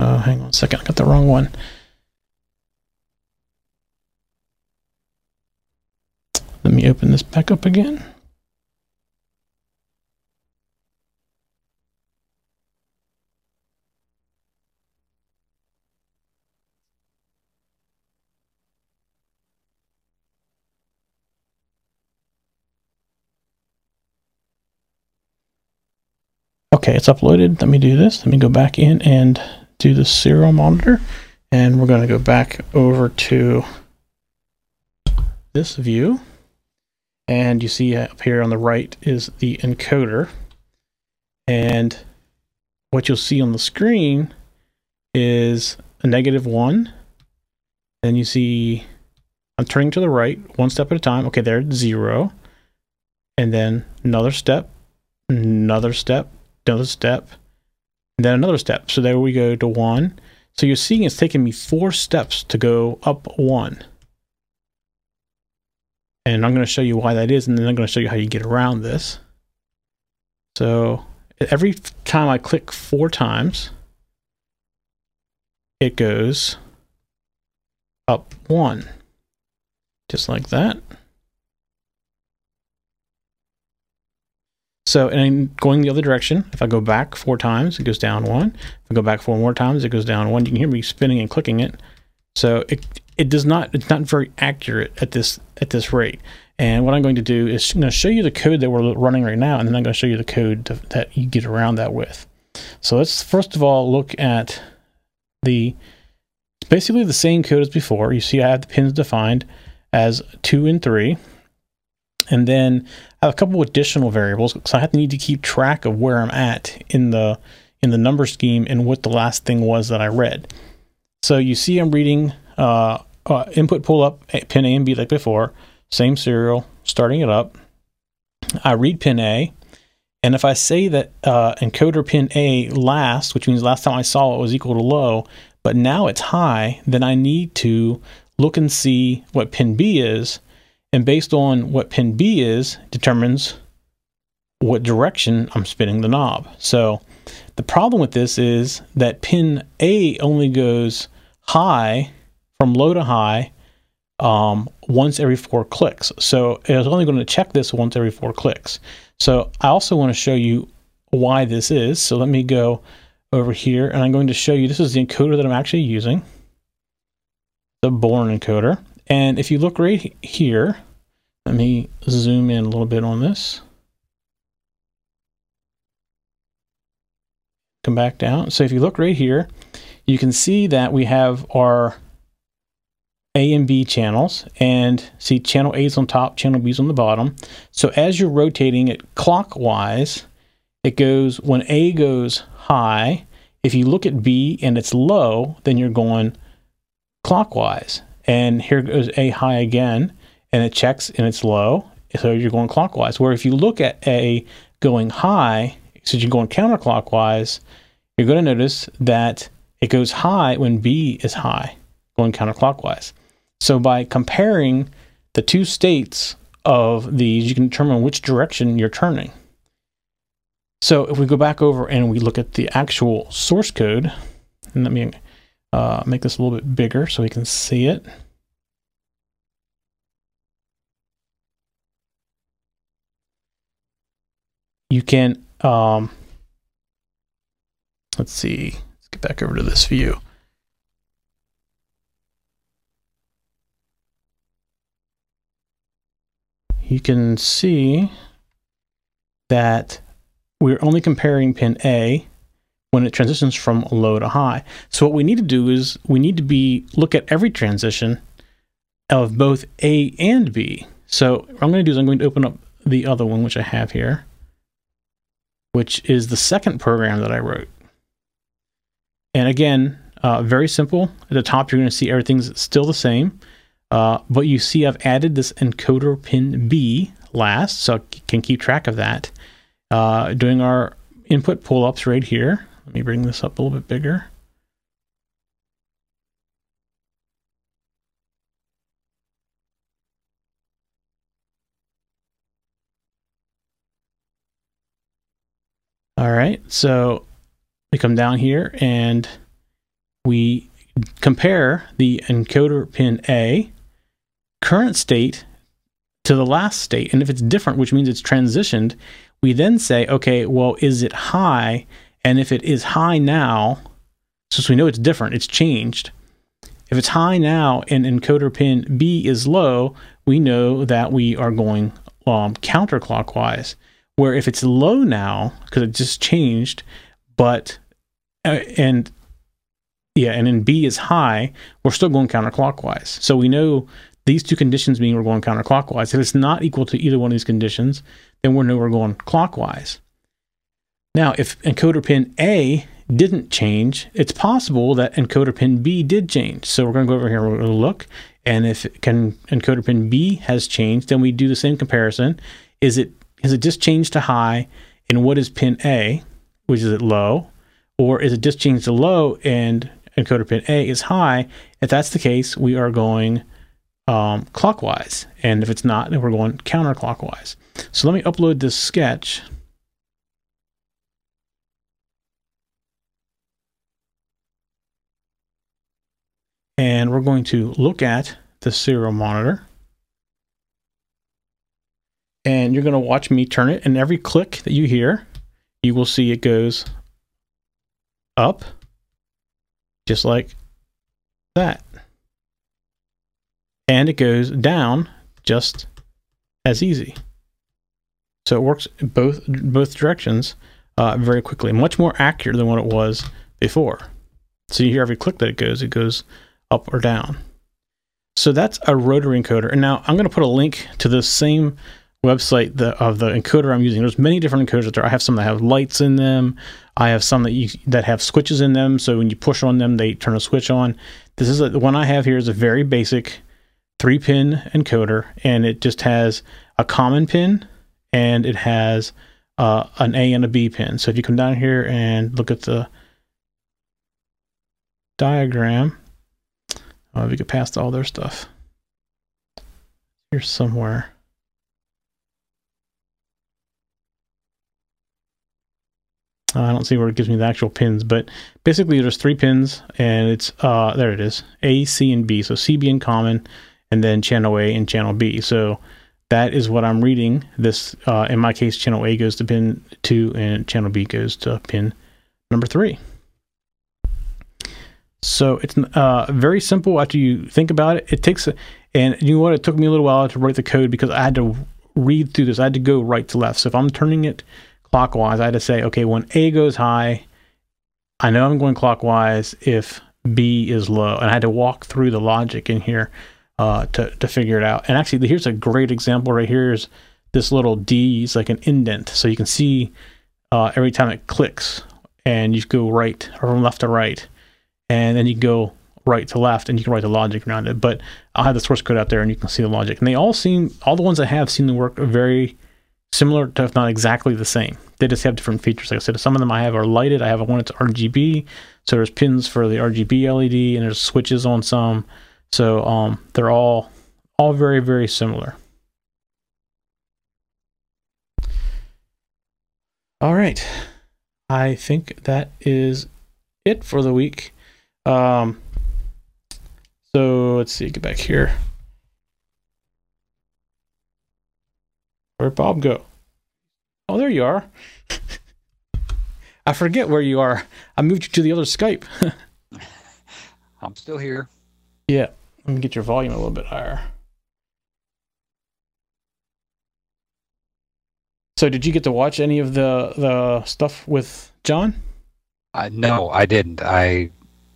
Oh, hang on a second. I got the wrong one. Let me open this back up again. Okay, it's uploaded. Let me do this. Let me go back in and do the serial monitor. And we're going to go back over to this view. And you see up here on the right is the encoder. And what you'll see on the screen is a negative one. Then you see I'm turning to the right one step at a time. Okay, there zero. And then another step, another step, another step, and then another step. So there we go to one. So you're seeing it's taking me four steps to go up one. And I'm going to show you why that is, and then I'm going to show you how you get around this. So every time I click four times, it goes up one, just like that. So, and going the other direction, if I go back four times, it goes down one. If I go back four more times, it goes down one. You can hear me spinning and clicking it. So it it does not it's not very accurate at this at this rate. And what I'm going to do is going to show you the code that we're running right now, and then I'm going to show you the code to, that you get around that with. So let's first of all look at the basically the same code as before. You see I have the pins defined as two and three. And then I have a couple additional variables because I have to need to keep track of where I'm at in the in the number scheme and what the last thing was that I read. So you see I'm reading uh, uh, input pull up pin A and B like before, same serial, starting it up. I read pin A, and if I say that uh, encoder pin A last, which means last time I saw it was equal to low, but now it's high, then I need to look and see what pin B is, and based on what pin B is, determines what direction I'm spinning the knob. So the problem with this is that pin A only goes high from low to high um, once every four clicks. So it's only going to check this once every four clicks. So I also want to show you why this is. So let me go over here and I'm going to show you, this is the encoder that I'm actually using, the Bourns encoder. And if you look right here, let me zoom in a little bit on this. Come back down. So if you look right here, you can see that we have our a and B channels and see channel A is on top, channel B is on the bottom. So as you're rotating it clockwise, it goes when A goes high. If you look at B and it's low, then you're going clockwise. And here goes A high again, and it checks and it's low. So you're going clockwise. Where if you look at A going high, so you're going counterclockwise, you're going to notice that it goes high when B is high, going counterclockwise. So by comparing the two states of these, you can determine which direction you're turning. So if we go back over and we look at the actual source code, and let me uh, make this a little bit bigger so we can see it. You can, um, let's see, let's get back over to this view. you can see that we're only comparing pin A when it transitions from low to high. So what we need to do is we need to be look at every transition of both A and B. So what I'm going to do is I'm going to open up the other one, which I have here, which is the second program that I wrote. And again, uh, very simple. At the top, you're going to see everything's still the same. Uh, but you see I've added this encoder pin B last, so I can keep track of that. Uh, doing our input pull-ups right here. Let me bring this up a little bit bigger. All right, so we come down here and we compare the encoder pin A current state to the last state. And if it's different, which means it's transitioned, we then say, okay, well, is it high? And if it is high now, since we know it's different, it's changed. If it's high now and encoder pin B is low, we know that we are going um, counterclockwise. Where if it's low now, because it just changed, but uh, and yeah, and then B is high, we're still going counterclockwise. So we know these two conditions mean we're going counterclockwise. If it's not equal to either one of these conditions, then we know we're going clockwise. Now, if encoder pin A didn't change, it's possible that encoder pin B did change. So we're going to go over here, to look, and if can, encoder pin B has changed, then we do the same comparison. Is it has it just changed to high, and what is pin A, which is it low, or is it just changed to low and encoder pin A is high? If that's the case, we are going um, clockwise. And if it's not, then we're going counterclockwise. So let me upload this sketch. And we're going to look at the serial monitor. And you're going to watch me turn it. And every click that you hear, you will see it goes up, just like that and it goes down just as easy. So it works both both directions uh, very quickly, much more accurate than what it was before. So you hear every click that it goes, it goes up or down. So that's a rotary encoder. And now I'm going to put a link to the same website the, of the encoder I'm using. There's many different encoders out there. I have some that have lights in them. I have some that you that have switches in them. So when you push on them, they turn a switch on. This is a, the one I have here is a very basic three pin encoder and it just has a common pin and it has uh, an A and a B pin. So if you come down here and look at the diagram, Uh, we get past all their stuff. Here somewhere. Uh, I don't see where it gives me the actual pins, but basically there's three pins, and it's uh there it is A, C, and B. So C being common, and then channel A and channel B. So that is what I'm reading. This uh, in my case, channel A goes to pin two, and channel B goes to pin number three. So it's uh, very simple after you think about it. It takes, and you know what? It took me a little while to write the code because I had to read through this. I had to go right to left. So if I'm turning it clockwise, I had to say, okay, when A goes high, I know I'm going clockwise if B is low. And I had to walk through the logic in here uh, to, to figure it out. And actually, here's a great example right here is this little D is like an indent. So you can see uh, every time it clicks and you go right or from left to right. And then you can go right to left and you can write the logic around it. But I'll have the source code out there and you can see the logic. And they all seem, all the ones I have seem to work very similar to, if not exactly the same. They just have different features. Like I said, some of them I have are lighted. I have one that's RGB. So there's pins for the RGB LED and there's switches on some. So um, they're all all very very similar. All right, I think that is it for the week. Um, so let's see, get back here. Where'd Bob go? Oh, there you are. (laughs) I forget where you are. I moved you to the other Skype. (laughs) I'm still here. Yeah, let me get your volume a little bit higher. So, did you get to watch any of the the stuff with John? Uh, no, I didn't. I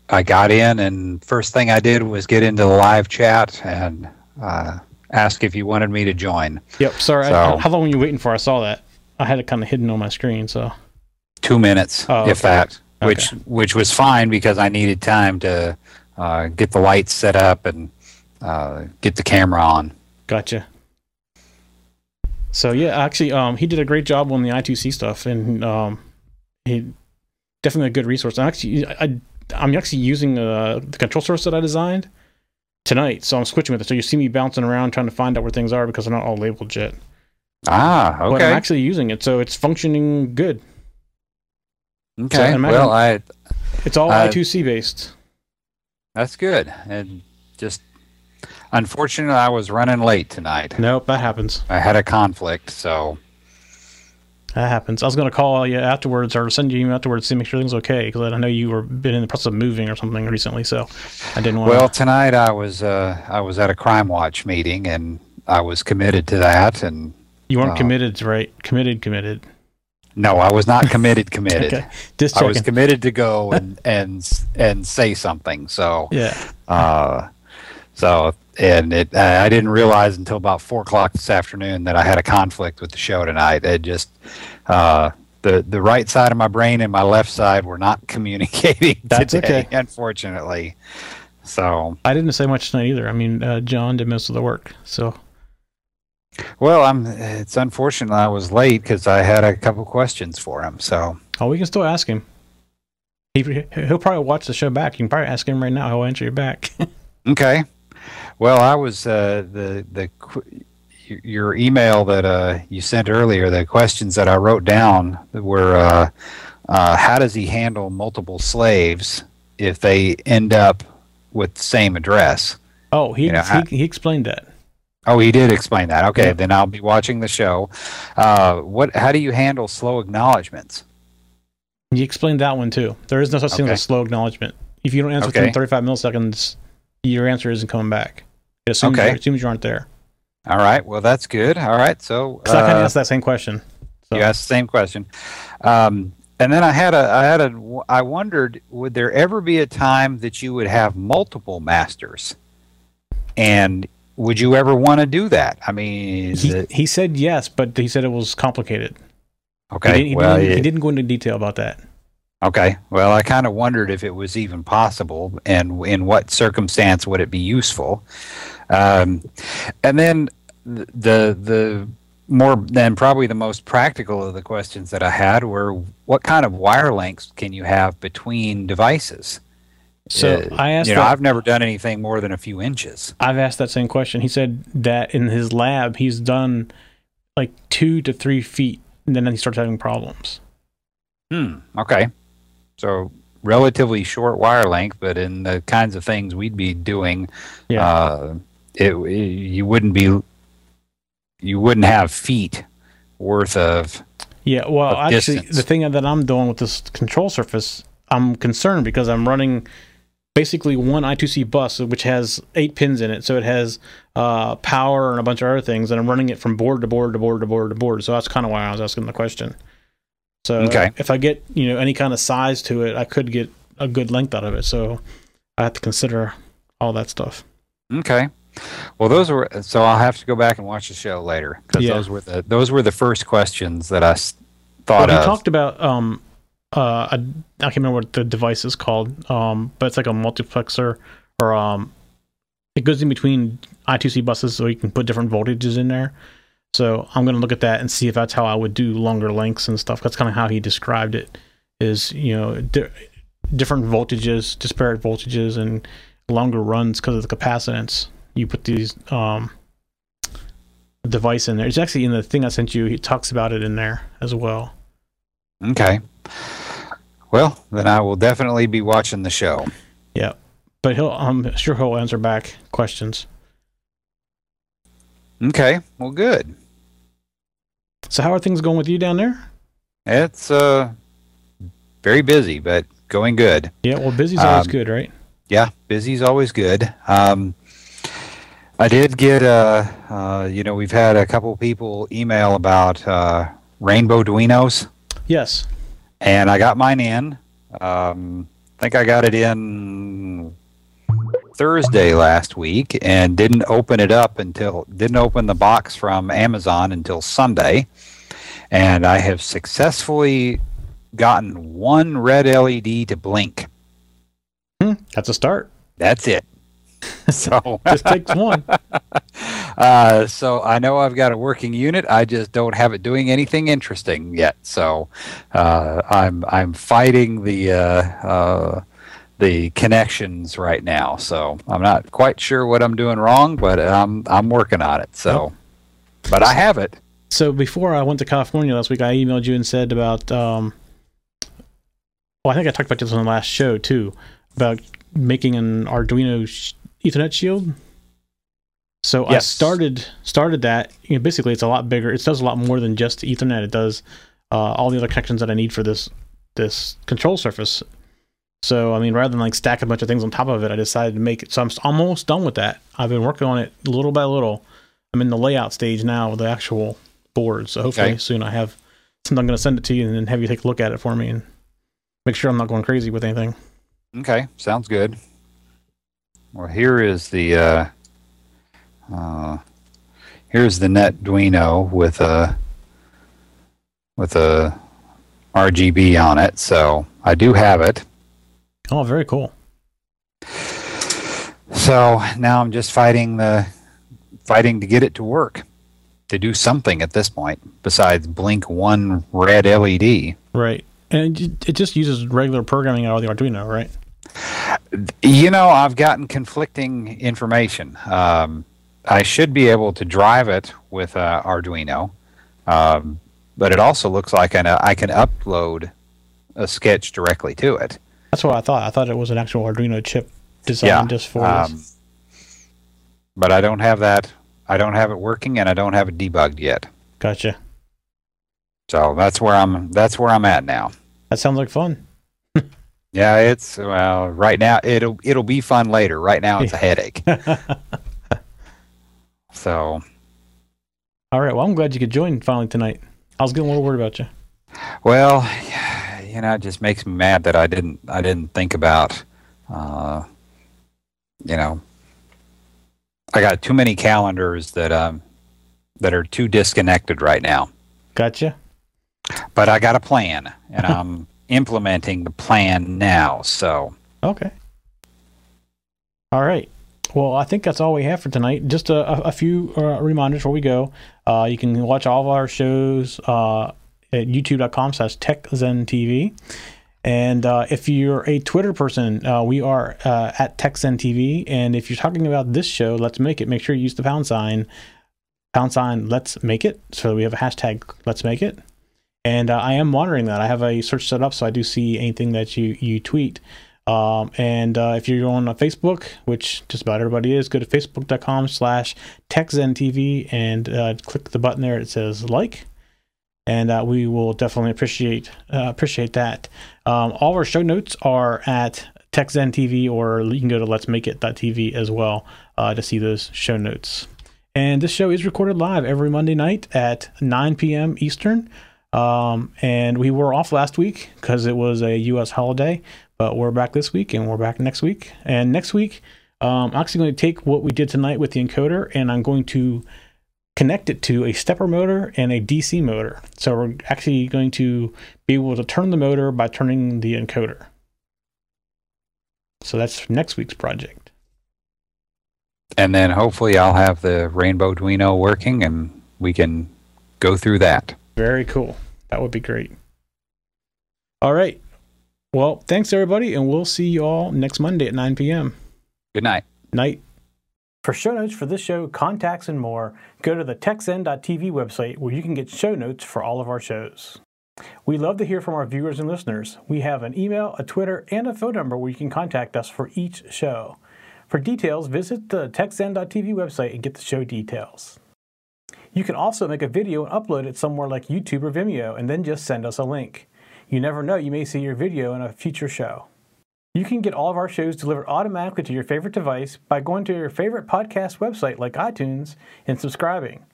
I got in, and first thing I did was get into the live chat and uh, ask if you wanted me to join. Yep. Sorry. So- I, how long were you waiting for? I saw that. I had it kind of hidden on my screen. So. Two minutes, Oh, if okay. which which was fine because I needed time to uh, get the lights set up and uh, get the camera on. Gotcha. So yeah, actually, um, he did a great job on the I2C stuff, and um, he definitely a good resource. I'm actually, I, I'm actually using uh, the control source that I designed tonight, so I'm switching with it. So you see me bouncing around trying to find out where things are because they're not all labeled yet. Ah, okay. But I'm actually using it, so it's functioning good. okay. imagine- well, I It's all Uh, I2C based. that's good, and just unfortunately, I was running late tonight. Nope, that happens. I had a conflict, so That happens. I was going to call you afterwards or send you an email afterwards to make sure things okay because I know you were been in the process of moving or something recently, so I didn't want. Well, tonight I was uh, I was at a Crime Watch meeting and I was committed to that. And you weren't uh, committed, right? Committed, committed. no, I was not committed. (laughs) Committed. Okay, just I was committed to go (laughs) and and and say something. So yeah, uh, so and it I didn't realize until about four o'clock this afternoon that I had a conflict with the show tonight. It just uh, the the right side of my brain and my left side were not (laughs) communicating That's today, okay. unfortunately. So I didn't say much tonight either. I mean, uh, John did most of the work, so Well, I'm. It's unfortunate I was late because I had a couple questions for him. So oh, we can still ask him. He he'll probably watch the show back. You can probably ask him right now. He'll answer you back. (laughs) okay. Well, I was uh, the the your email that uh, you sent earlier. The questions that I wrote down were: uh, uh, How does he handle multiple slaves if they end up with the same address? oh, he You know, I- he, he explained that. Oh, he did explain that. Okay, Yeah. then I'll be watching the show. Uh, what? How do you handle slow acknowledgments? He explained that one too. There is no such thing as a slow acknowledgement. If you don't answer Okay. within 35 milliseconds, your answer isn't coming back. It assumes, Okay. it assumes you aren't there. All right. Well, that's good. All right. So Because I kind uh, of asked that same question. So, You asked the same question, um, and then I had a, I had a, I wondered, would there ever be a time that you would have multiple masters, and would you ever want to do that? I mean, he, it he said yes, but he said it was complicated. He okay? didn't, he, well, didn't, it- he didn't go into detail about that. okay. Well, I kind of wondered if it was even possible, and in what circumstance would it be useful? Um, and then the the more than probably the most practical of the questions that I had were what kind of wire lengths can you have between devices? So Uh, I asked you know, that- I've never done anything more than a few inches. I've asked that same question. He said that in his lab he's done like two to three feet, and then he starts having problems. Hmm. Okay. So relatively short wire length, but in the kinds of things we'd be doing, Yeah. uh, it, you wouldn't be, you wouldn't have feet worth of. Yeah, well, of actually, distance. the thing that I'm doing with this control surface, I'm concerned because I'm running basically one I2C bus, which has eight pins in it. So it has uh, power and a bunch of other things, and I'm running it from board to board to board to board to board. So that's kind of why I was asking the question. So Okay. if I get you know any kind of size to it, I could get a good length out of it. So I have to consider all that stuff. Okay. Well, those were so. I'll have to go back and watch the show later because Yeah. those were the those were the first questions that I thought Well, of. talked about um uh a, I can't remember what the device is called um but it's like a multiplexer or um it goes in between I2C buses so you can put different voltages in there. So I'm gonna look at that and see if that's how I would do longer lengths and stuff. That's kind of how he described it. Is you know di- different voltages, disparate voltages, and longer runs because of the capacitance. You put these um device in there. It's actually in the thing I sent you. He talks about it in there as well. okay. Well, then I will definitely be watching the show. Yeah, but he'll I'm sure he'll answer back questions. Okay. Well, good. So how are things going with you down there? It's uh very busy, but going good. Yeah, well, busy's always Um, good, right? Yeah, busy's always good. Um, I did get uh, uh, you know, we've had a couple people email about uh, Rainbowduinos, Yes. and I got mine in. Um, I think I got it in Thursday last week, and didn't open it up until didn't open the box from Amazon until Sunday, and I have successfully gotten one red LED to blink. Hmm, that's a start. That's it. (laughs) so Just takes one. (laughs) uh, so I know I've got a working unit. I just don't have it doing anything interesting yet. So uh, I'm I'm fighting the uh, uh, the connections right now. So I'm not quite sure what I'm doing wrong, but I'm I'm working on it. So, but I have it. So before I went to California last week, I emailed you and said about um well, I think I talked about this on the last show too about making an Arduino Ethernet shield. So I started started that. You know, basically, it's a lot bigger. It does a lot more than just Ethernet. It does uh, all the other connections that I need for this this control surface. So I mean, rather than like stack a bunch of things on top of it, I decided to make it. So I'm almost done with that. I've been working on it little by little. I'm in the layout stage now with the actual board. So hopefully Okay. soon I have something. I'm going to send it to you and then have you take a look at it for me and make sure I'm not going crazy with anything. Okay, sounds good. Well, here is the uh, uh, here's the NetDuino with a with a RGB on it. So I do have it. Oh, very cool. So now I'm just fighting the fighting to get it to work, to do something at this point besides blink one red LED. Right. And it just uses regular programming out of the Arduino, right? You know, I've gotten conflicting information. Um, I should be able to drive it with uh, Arduino, um, but it also looks like an, uh, I can upload a sketch directly to it. That's what I thought. I thought it was an actual Arduino chip designed just for um, this. but I don't have that. I don't have it working, and I don't have it debugged yet. Gotcha. So that's where I'm. That's where I'm at now. That sounds like fun. Yeah, it's well right now. It'll it'll be fun later. Right now, it's a headache. (laughs) So All right. Well, I'm glad you could join finally tonight. I was getting a little worried about you. Well, (sighs) you know, it just makes me mad that I didn't I didn't think about uh you know I got too many calendars that um that are too disconnected right now. Gotcha. But I got a plan and (laughs) I'm implementing the plan now. So, Okay. All right. Well, I think that's all we have for tonight. Just a, a, few uh, reminders before we go. Uh, you can watch all of our shows uh, at youtube.com slash techzentv. And uh, if you're a Twitter person, uh, we are uh, at TechZenTV. And if you're talking about this show, Let's Make It, make sure you use the pound sign, pound sign Let's Make It. So we have a hashtag Let's Make It. And uh, I am monitoring that. I have a search set up so I do see anything that you, you tweet. Um, and uh, if you're on Facebook, which just about everybody is, go to facebook.com slash TechZenTV and uh, click the button there. It says like and uh, we will definitely appreciate uh, appreciate that. Um, all of our show notes are at TechZen TV, or you can go to Let's Make It.tv as well uh, to see those show notes. And this show is recorded live every Monday night at 9 p.m. Eastern. Um, and we were off last week because it was a U.S. holiday, but we're back this week and we're back next week. And next week, um, I'm actually going to take what we did tonight with the encoder and I'm going to connect it to a stepper motor and a DC motor. So we're actually going to be able to turn the motor by turning the encoder. So that's next week's project. And then hopefully I'll have the Rainbowduino working and we can go through that. Very cool. That would be great. All right. Well, thanks everybody, and we'll see you all next Monday at 9 p.m. Good night. Night. For show notes for this show, contacts, and more, go to the TechZen.tv website where you can get show notes for all of our shows. We love to hear from our viewers and listeners. We have an email, a Twitter, and a phone number where you can contact us for each show. For details, visit the TechZen.tv website and get the show details. You can also make a video and upload it somewhere like YouTube or Vimeo and then just send us a link. You never know, you may see your video in a future show. You can get all of our shows delivered automatically to your favorite device by going to your favorite podcast website like iTunes and subscribing.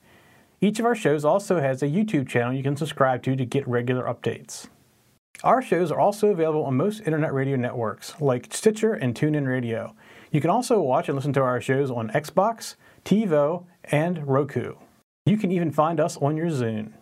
Each of our shows also has a YouTube channel you can subscribe to to get regular updates. Our shows are also available on most internet radio networks like Stitcher and TuneIn Radio. You can also watch and listen to our shows on Xbox, TiVo, and Roku. You can even find us on your Zune.